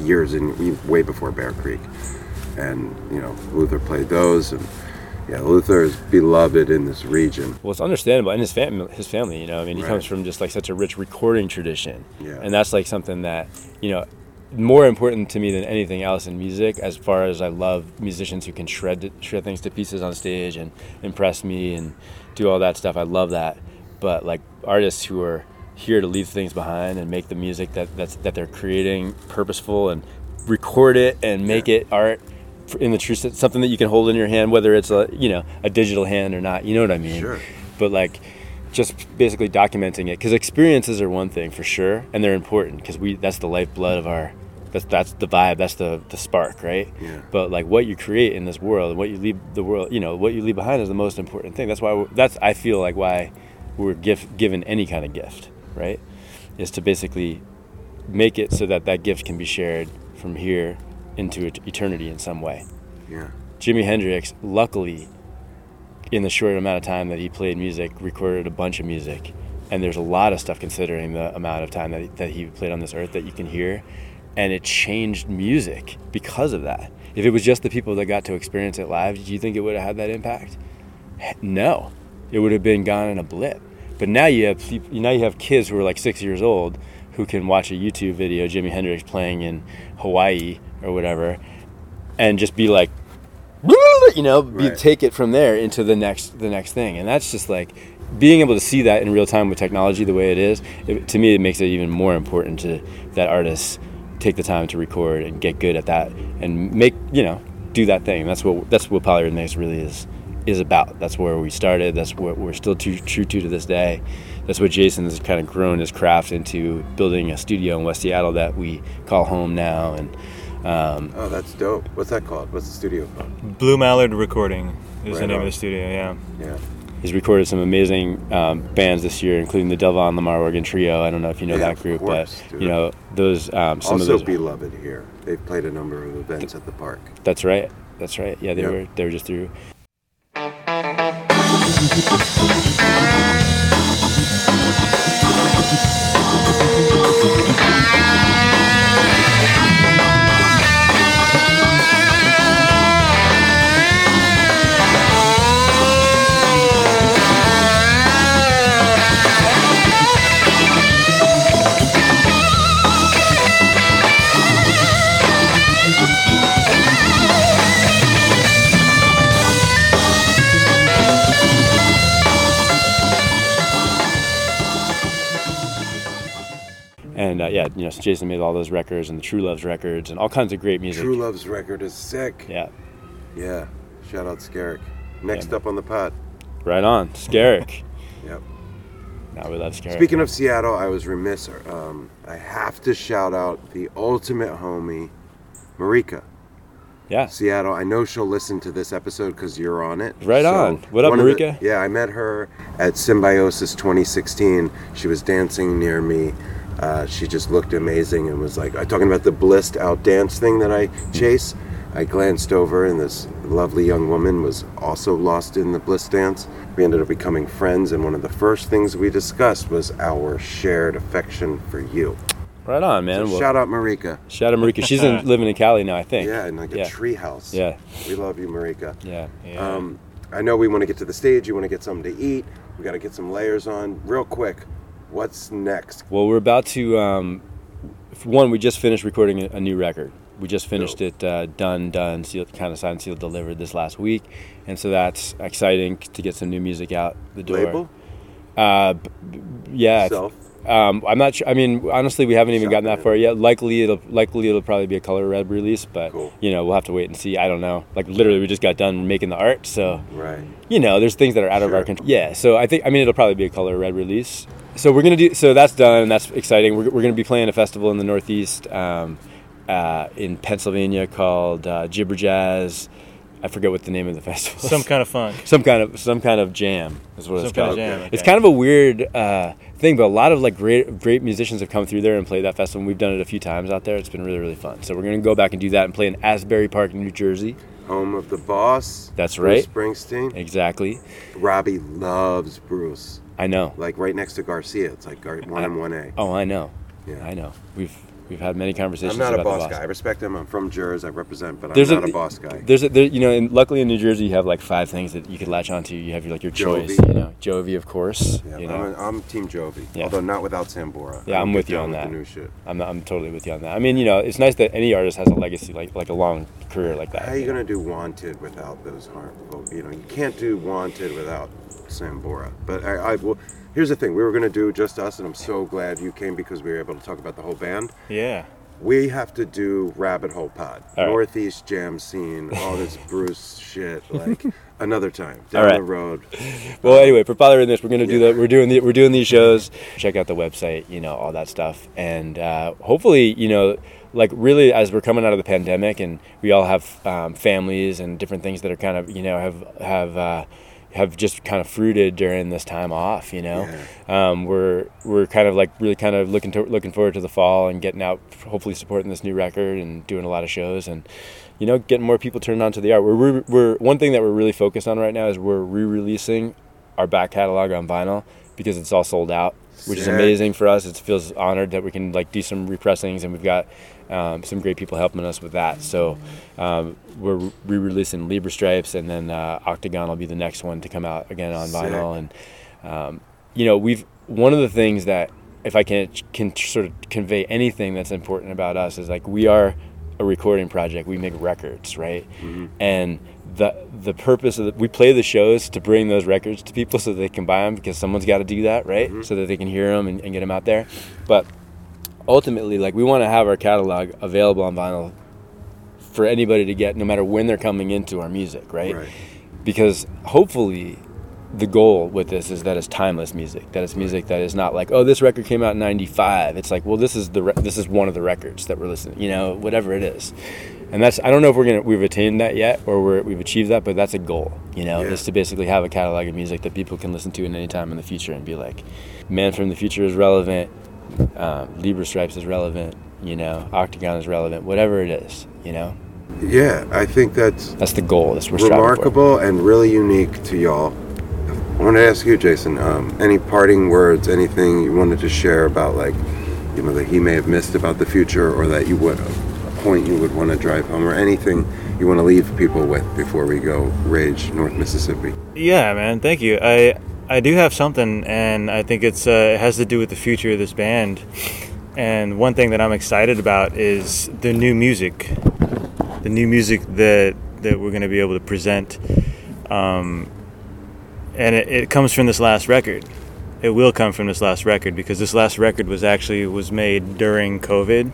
years and way before Bear Creek, and you know Luther played those, and yeah, Luther is beloved in this region. Well, it's understandable, and his family, his family, you know, I mean, he Right. comes from just like such a rich recording tradition, Yeah. and that's like something that, you know, more important to me than anything else in music. As far as I love musicians who can shred shred things to pieces on stage and impress me and do all that stuff, I love that. But like artists who are here to leave things behind and make the music that that's, that they're creating purposeful and record it and make it art in the true sense, something that you can hold in your hand, whether it's a you know a digital hand or not. You know what I mean? Sure. But like, just basically documenting it because experiences are one thing for sure, and they're important because we that's the lifeblood of our. That's, that's the vibe. That's the, the spark, right? Yeah. But like what you create in this world and what you leave the world, you know, what you leave behind is the most important thing. That's why that's I feel like why we're gift given any kind of gift, right? Is to basically make it so that that gift can be shared from here into eternity in some way. Yeah. Jimi Hendrix, luckily, in the short amount of time that he played music, recorded a bunch of music. And there's a lot of stuff considering the amount of time that he, that he played on this earth that you can hear. And it changed music because of that. If it was just the people that got to experience it live, do you think it would have had that impact? No, it would have been gone in a blip. But now you have now you have kids who are like six years old who can watch a YouTube video, Jimi Hendrix playing in Hawaii or whatever, and just be like, you know, be, Right. take it from there into the next the next thing, and that's just like being able to see that in real time with technology the way it is. It, to me, it makes it even more important to that artists take the time to record and get good at that and make you know do that thing. That's what that's what Polyrhythmics really is is about. That's where we started. That's what we're still too, true to to this day. That's what Jason has kind of grown his craft into building a studio in West Seattle that we call home now. And um, Oh, that's dope. What's that called? What's the studio called? Blue Mallard Recording is the name on. of the studio. Yeah. Yeah. He's recorded some amazing um, bands this year, including the Delvon Lamarr Organ Trio. I don't know if you know Yeah, that group, course, but dude. you know those um, some also of those. beloved here. They've played a number of events at the park. That's right. That's right. Yeah, they Yep. were they were just through. And uh, yeah, you know, Jason made all those records and the True Loves records and all kinds of great music. True Love's record is sick. Yeah. Yeah. Shout out Skerik. Next up on the pot. Right on, Skerik. Yep. Now we love Skerik. Speaking of Seattle, I was remiss. Um, I have to shout out the ultimate homie, Marika. Yeah. Seattle. I know she'll listen to this episode because you're on it. Right on. What up, of the- Marika? yeah, I met her at Symbiosis 2016. She was dancing near me. Uh, she just looked amazing and was like, I'm talking about the blissed out dance thing that I chase. I glanced over and this lovely young woman was also lost in the bliss dance. We ended up becoming friends, and one of the first things we discussed was our shared affection for you. Right on, man. So Well, shout out Marika. Shout out Marika. She's in, living in Cali now, I think. Yeah, in like a Yeah. tree house. Yeah. We love you, Marika. Yeah. Um, I know we want to get to the stage. You want to get something to eat. We got to get some layers on. Real quick, what's next? Well, we're about to. Um, one, we just finished recording a, new record. We just finished it, uh, done, done, sealed, kind of signed, sealed, delivered this last week, and so that's exciting to get some new music out the door. Label? Uh, yeah. Self? Um, I'm not sure. I mean, honestly, we haven't even gotten that far yet. Likely, it'll likely it'll probably be a Color Red release, but you know, we'll have to wait and see. I don't know. Like literally, we just got done making the art, so Right. you know, there's things that are out of our control. Yeah, so I think I mean it'll probably be a Color Red release. So we're gonna do. So that's done, and that's exciting. We're, we're gonna be playing a festival in the Northeast, um, uh, in Pennsylvania called uh, Jibberjazz. I forget what the name of the festival. is. Some kind of funk. Some kind of some kind of jam is what Some it's kind called. of jam, It's kind of a weird uh, thing, but a lot of like great great musicians have come through there and played that festival. And We've done it a few times out there. It's been really really fun. So we're gonna go back and do that and play in Asbury Park, New Jersey. Home of the boss. That's right. Bruce right. Springsteen. Exactly. Robbie loves Bruce. I know. Like right next to Garcia. It's like Gar- one and one A. Oh, I know. Yeah. I know. We've we've had many conversations. I'm not a about boss guy. I respect him. I'm from Jersey. I represent, but There's I'm not a, boss guy. There's a, there, you know, and luckily in New Jersey you have like five things that you could latch onto. You have your, like your choice, Jovi. you know, Jovi of course. Yeah, you I'm, know. a, I'm Team Jovi, Yeah. although not without Sambora. Yeah, I'm with you on with that. New shit. I'm, I'm totally with you on that. I mean, you know, it's nice that any artist has a legacy, like like a long career like that. How are you gonna do Wanted without those harmful? You know, you can't do Wanted without Sambora. But I, I well, here's the thing: we were gonna do just us, and I'm so glad you came because we were able to talk about the whole band. Yeah. We have to do Rabbit Hole Pod, right. Northeast Jam Scene, all this Bruce shit, like another time down right. the road. Well, anyway, for following this, we're gonna do that. We're doing the, we're doing these shows. Check out the website, you know, all that stuff, and uh, hopefully, you know, like really, as we're coming out of the pandemic, and we all have um, families and different things that are kind of, you know, have have. Uh, have just kind of fruited during this time off, you know. Um, we're we're kind of like really kind of looking to looking forward to the fall and getting out, hopefully supporting this new record and doing a lot of shows and you know getting more people turned on to the art. We're, we're, we're one thing that we're really focused on right now is we're re-releasing our back catalog on vinyl because it's all sold out, which is amazing for us. It feels honored that we can like do some repressings and we've got um, some great people helping us with that. So um, we're re-releasing Libra Stripes and then uh, Octagon will be the next one to come out again on Sick. vinyl and um, you know we've one of the things that if I can can sort of convey anything that's important about us is like we are a recording project. We make records, right? And the the purpose of the, we play the shows to bring those records to people so they can buy them because someone's got to do that, right? So that they can hear them and, and get them out there. But ultimately, like we want to have our catalog available on vinyl for anybody to get, no matter when they're coming into our music, right? Right. Because hopefully, the goal with this is that it's timeless music. That it's music that is not like, oh, this record came out in '95. It's like, well, this is the re- this is one of the records that we're listening. You know, whatever it is. And that's I don't know if we're gonna we've attained that yet or we're, we've achieved that, but that's a goal. You know, Yeah. is to basically have a catalog of music that people can listen to at any time in the future and be like, Man from the Future is relevant. Um, Libra Stripes is relevant. You know, Octagon is relevant. Whatever it is. You know. Yeah, I think that's That's the goal. That's what we're striving for. remarkable and really unique to y'all. I wanted to ask you, Jason, um, any parting words, anything you wanted to share about, like, you know, that he may have missed about the future, or that you would a point you would want to drive home, or anything you want to leave people with before we go rage North Mississippi. Yeah, man. Thank you. I I do have something, and I think it's uh, it has to do with the future of this band. And one thing that I'm excited about is the new music, the new music that that we're going to be able to present. Um, and it, it comes from this last record, it will come from this last record because this last record was actually was made during COVID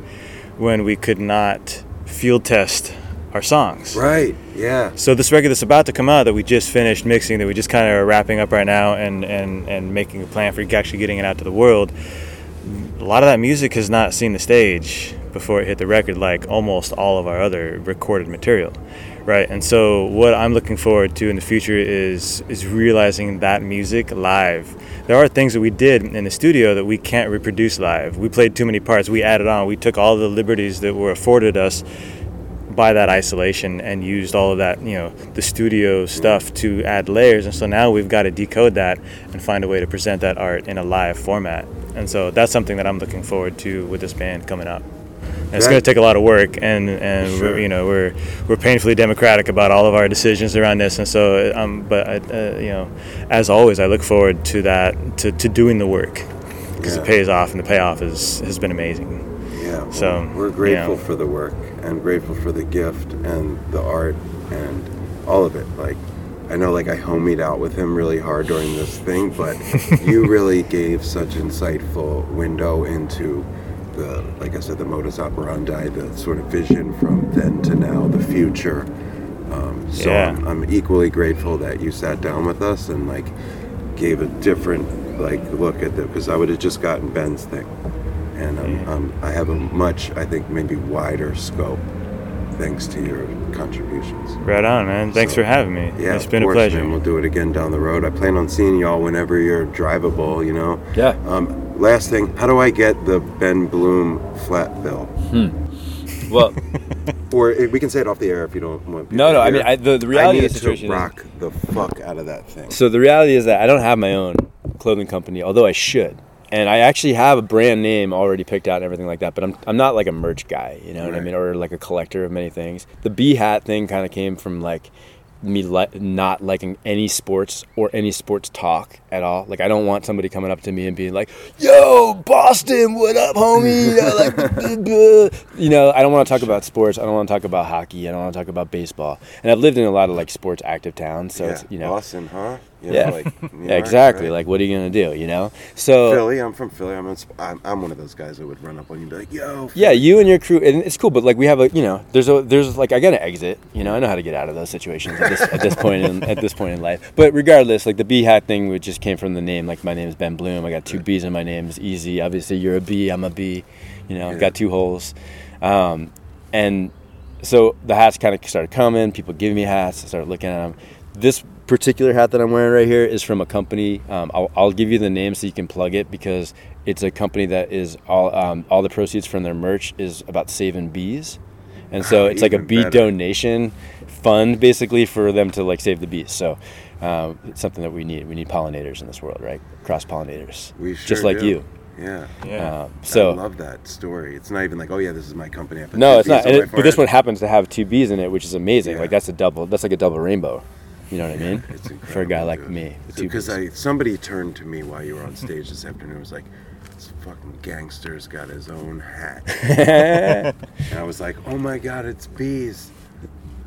when we could not field test our songs. Right. Yeah. So this record that's about to come out that we just finished mixing, that we just kind of are wrapping up right now, and and and making a plan for actually getting it out to the world. A lot of that music has not seen the stage before it hit the record, like almost all of our other recorded material, right? And so what I'm looking forward to in the future is is realizing that music live. There are things that we did in the studio that we can't reproduce live. We played too many parts. We added on. We took all the liberties that were afforded us by that isolation and used all of that, you know, the studio stuff to add layers. And so now we've got to decode that and find a way to present that art in a live format. And so that's something that I'm looking forward to with this band coming up. And it's going to take a lot of work, and and Sure. we're, you know we're we're painfully democratic about all of our decisions around this. And so, um, but I, uh, you know, as always, I look forward to that to, to doing the work because Yeah. it pays off, and the payoff is has been amazing. Yeah. So, we're grateful know. for the work and grateful for the gift and the art and all of it. Like, I know, like I homied out with him really hard during this thing, but you really gave such insightful window into the, like I said, the modus operandi, the sort of vision from then to now, the future. Um, so Yeah. I'm, I'm equally grateful that you sat down with us and like gave a different like look at it because I would have just gotten Ben's thing, and um, um, I have a much I think maybe wider scope thanks to your contributions. Right on, man. Thanks So, for having me. Yeah, it's been a pleasure. man. We'll do it again down the road. I plan on seeing y'all whenever you're drivable. You know. Yeah. Um, last thing, how do I get the Ben Bloom flat bill? Well, Or eh, we can say it off the air if you don't want. No, no, to I mean, I- the- the reality I of need the situation to is- rock the fuck out of that thing. So the reality is that I don't have my own clothing company, although I should. And I actually have a brand name already picked out and everything like that, but I'm, I'm not like a merch guy, you know what I mean? Or like a collector of many things. The B hat thing kind of came from like me li- not liking any sports or any sports talk at all. Like I don't want somebody coming up to me and being like, "Yo, Boston, what up, homie?" You know, like, you know, I don't want to talk about sports. I don't want to talk about hockey. I don't want to talk about baseball. And I've lived in a lot of like sports active towns, so yeah, it's you know, Boston, huh? You know, yeah, like, yeah, exactly. right? Like, what are you gonna do? You know, so Philly. I'm from Philly. I'm, in, I'm I'm one of those guys that would run up on you and be like, "Yo." yeah, you and your crew, and it's cool. But like, we have a, you know, there's a, there's like, I gotta exit. You know, I know how to get out of those situations at this, at this point in at this point in life. But regardless, like the B hat thing, which just came from the name. Like, my name is Ben Bloom. I got two B's in my name. It's easy. Obviously, you're a B. I'm a B. You know, I've got two holes, um, and so the hats kind of started coming. People giving me hats. I started looking at them. This particular hat that I'm wearing right here is from a company. Um, I'll, I'll give you the name so you can plug it because it's a company that is all um, all the proceeds from their merch is about saving bees, and so it's like a bee better. donation fund basically for them to like save the bees. So. Uh, it's something that we need. We need pollinators in this world, right? Cross pollinators, We sure just like do. you. Yeah. Yeah. Um, so I love that story. It's not even like, oh yeah, this is my company. I put no, it's not. Bs on And my it, but this one happens to have two bees in it, which is amazing. Yeah. Like that's a double. That's like a double rainbow. You know what I mean? It's For a guy like me, Because. I somebody turned to me while you were on stage this afternoon. and was like, "This fucking gangster's got his own hat," and I was like, "Oh my god, it's bees."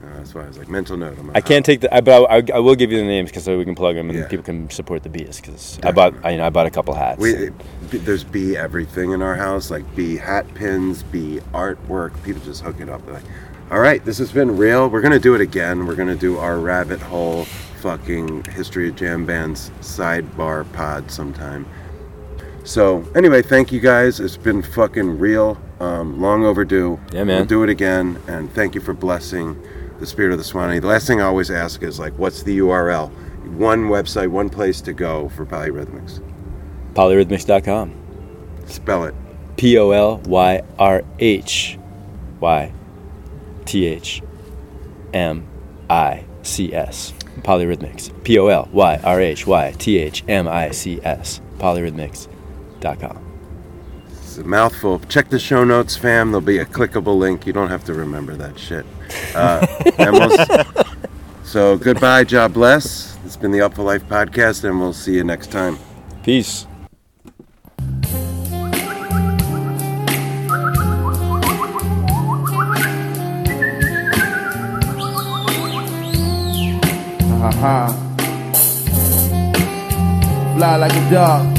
Uh, that's why I was like, mental note. I can't take the. I, but I, I will give you the names because so we can plug them and Yeah. people can support the bees. Because I bought, I, you know, I bought a couple hats. We, b- there's bee everything in our house, like bee hat pins, bee artwork. People just hook it up. They're like, all right, this has been real. We're gonna do it again. We're gonna do our rabbit hole, fucking history of jam bands sidebar pod sometime. So anyway, thank you guys. It's been fucking real, um, long overdue. Yeah, man. We'll do it again, and thank you for blessing the spirit of the Suwannee. The last thing I always ask is like, what's the URL? One website, one place to go for polyrhythmics. Polyrhythmics.com. Spell it. P O L Y R H Y T H M I C S. Polyrhythmics. P O L Y R H Y T H M I C S. Polyrhythmics.com. It's a mouthful. Check the show notes, fam. There'll be a clickable link. You don't have to remember that shit. Uh, we'll so goodbye, job bless. It's been the Upful Life podcast, and we'll see you next time. Peace. Ha ha. Fly like a dog.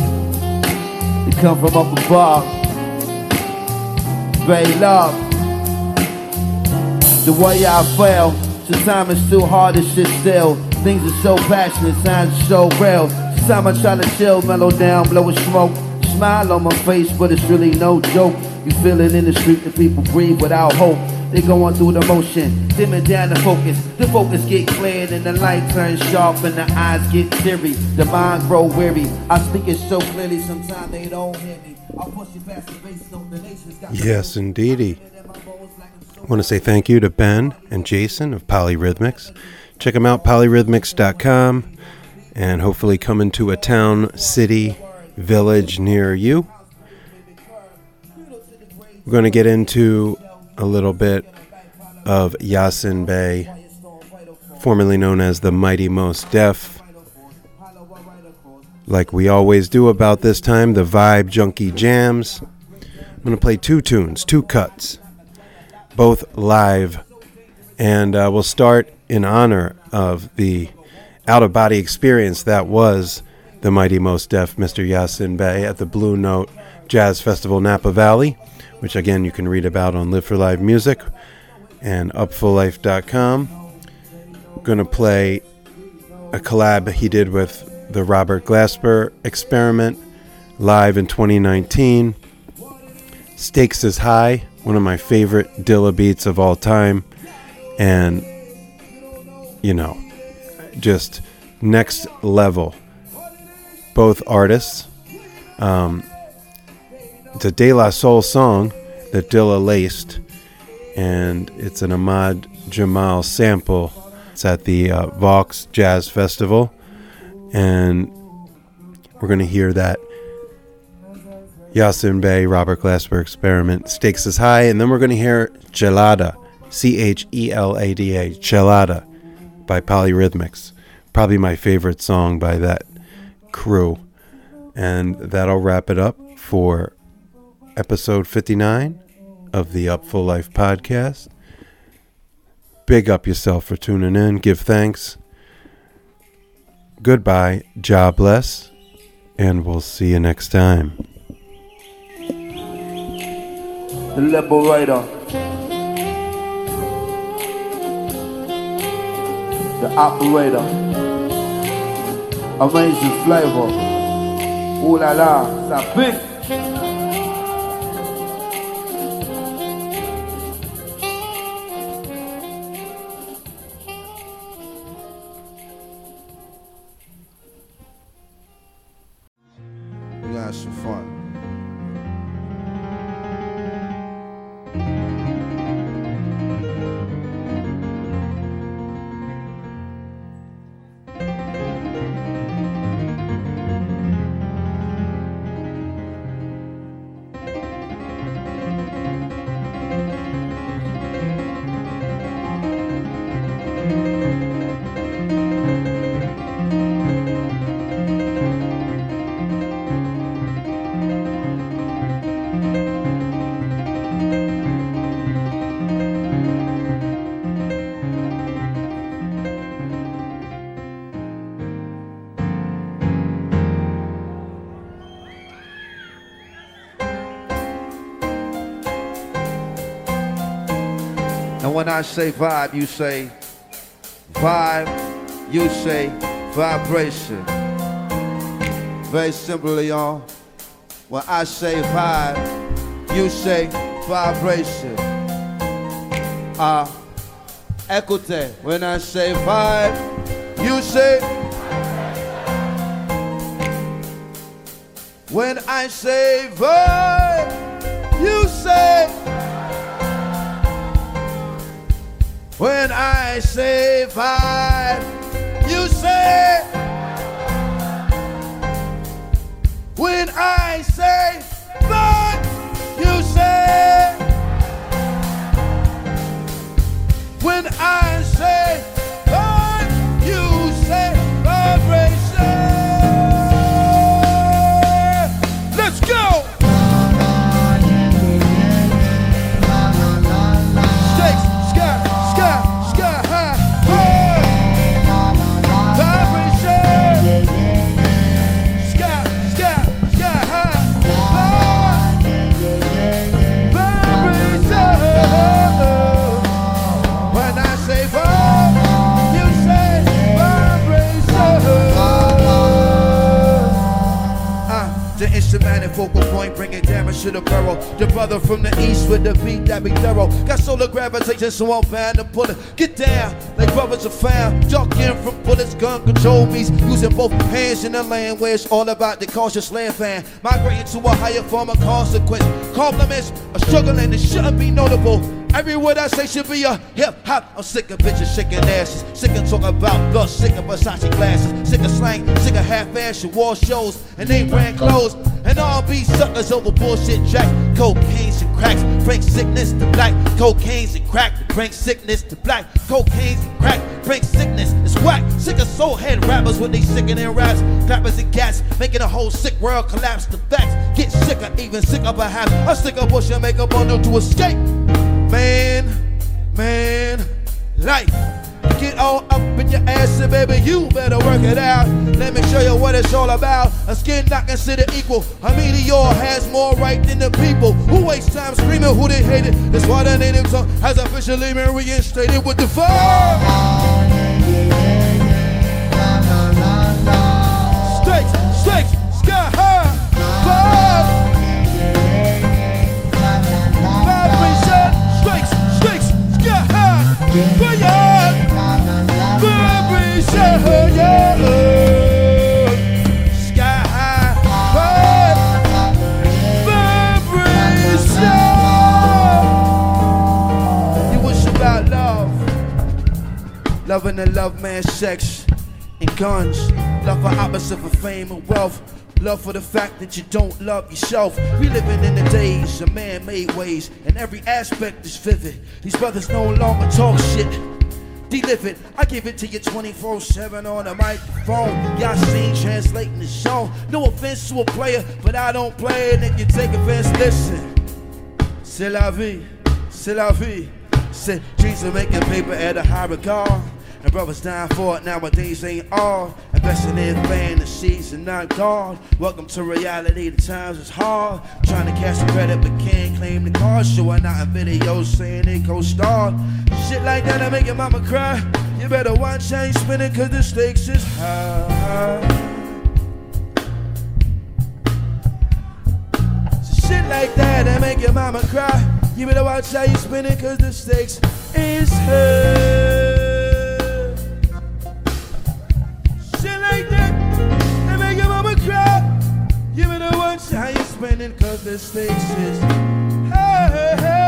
They come from up above. Very love. The way I feel, sometimes it's too hard to sit still. Things are so passionate, signs are so real. Sometimes I try to chill, mellow down, blow a smoke. Smile on my face, but it's really no joke. You feel it in the street, the people breathe without hope. They going through the motion, dimming down the focus. The focus get cleared and the light turns sharp and the eyes get teary. The mind grow weary. I speak it so clearly, sometimes they don't hear me. I'll push you past the base, nation's got Yes, indeedy. I want to say thank you to Ben and Jason of Polyrhythmics. Check them out, polyrhythmics.com, and hopefully come into a town, city, village near you. We're going to get into a little bit of Yasiin Bey, formerly known as the Mighty Mos Def. Like we always do about this time, the Vibe Junkie Jams. I'm going to play two tunes, two cuts, both live. And uh, we'll start in honor of the out of body experience that was the Mighty Mos Def Mr. Yasiin Bey at the Blue Note Jazz Festival Napa Valley, which again you can read about on Live for Live Music and upfullife.com. Going to play a collab he did with the Robert Glasper experiment live in 2019. Stakes is High, one of my favorite Dilla beats of all time. And, you know, just next level. Both artists. Um, it's a De La Soul song that Dilla laced, and it's an Ahmad Jamal sample. It's at the uh, Vox Jazz Festival, and we're going to hear that Yasiin Bey, Robert Glasper experiment, Stakes is High, and then we're going to hear Chelada, C H E L A D A, Chelada by Polyrhythmics. Probably my favorite song by that crew. And that'll wrap it up for episode 59 of the Upful Life podcast. Big up yourself for tuning in. Give thanks. Goodbye. Job bless. And we'll see you next time. The liberator. The operator. Amazing flavor. Ooh la la, ça some fun. I say vibe, you say vibe, you say vibration. Very simply, y'all. When I say vibe, you say vibration. Ah, écoutez. When I say vibe, you say. When I say vibe, you say. When I say vibe, you say. When I say brother from the east with the beat that be thorough. Got solar gravitation, so I'm bound to pull it. Get down, like brothers are found. Ducking from bullets, gun control means using both hands in the land where it's all about the cautious land fan. Migrating to a higher form of consequence. Compliments are struggling, it shouldn't be notable. Every word I say should be a hip hop. I'm sick of bitches shaking asses. Sick of talking about blood. Sick of Versace glasses. Sick of slang. Sick of half fashion war shows. And they brand clothes. And all be suckers over bullshit jack. Cocaine's and cracks. Bring sickness to black. Cocaine's and crack. Bring sickness to black. Cocaine's and crack. Bring sickness. It's whack. Sick of soul head rappers when they sickening raps. Clappers and cats. Making the whole sick world collapse. The facts get sicker. Even sicker perhaps. A sicker bush and make a bundle to escape man, man, life. Get all up in your ass and baby, you better work it out. Let me show you what it's all about. A skin not considered equal. A meteor has more right than the people who waste time screaming who they hated. That's why the native tongue has officially been reinstated with the fire. Stakes, stakes, sky high, fire. Loving and love man sex and guns. Love for opposite for fame and wealth. Love for the fact that you don't love yourself. We living in the days of man-made ways, and every aspect is vivid. These brothers no longer talk shit. I give it to you 24-7 on the microphone. Y'all seen translating the show. No offense to a player, but I don't play it. If you take offense, listen. C'est la vie, c'est la vie. Said of making paper at a high regard. And brothers dying for it nowadays ain't all. Investing in fantasies and not God. Welcome to reality, the times is hard. Trying to cash the credit but can't claim the card. Showing out in videos saying they co-star. Shit like that'll make your mama cry. You better watch how you spinning cause the stakes is high. Shit like that that make your mama cry. You better watch how you spin it cause the stakes is high. spinning cause this thing is hey, hey, hey.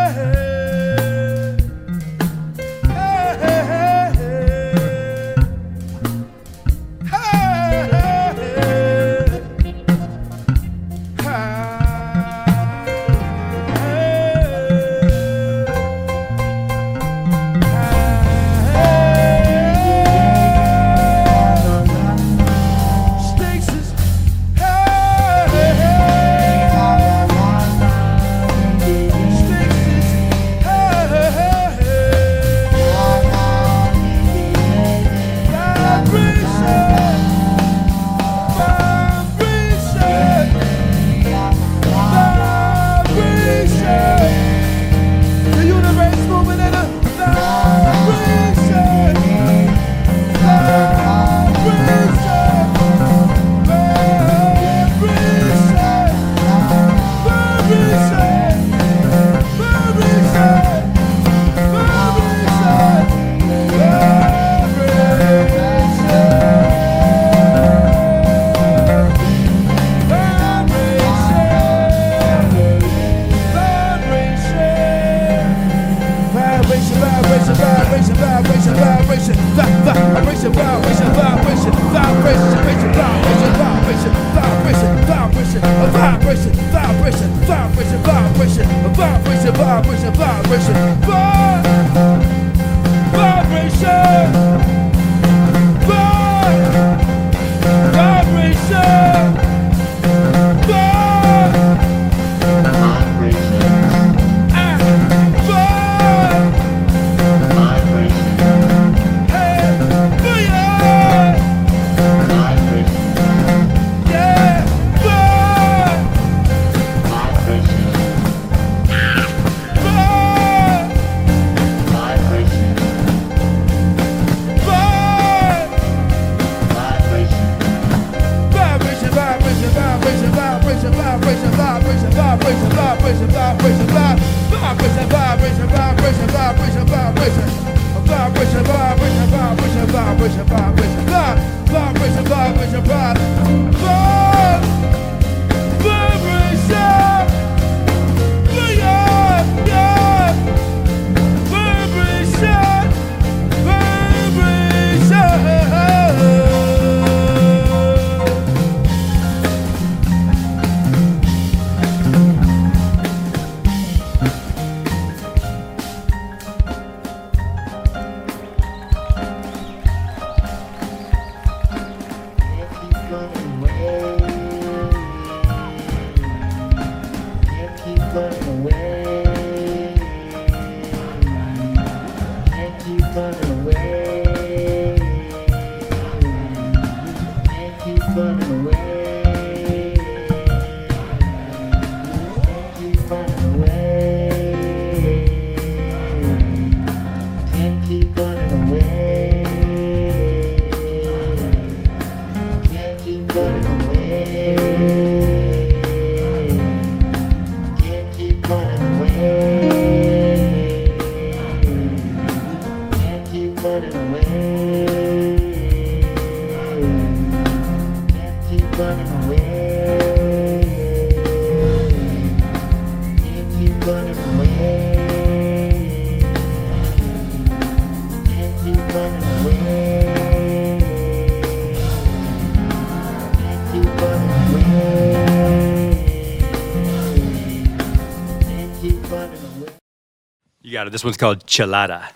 It. This one's called Chelada.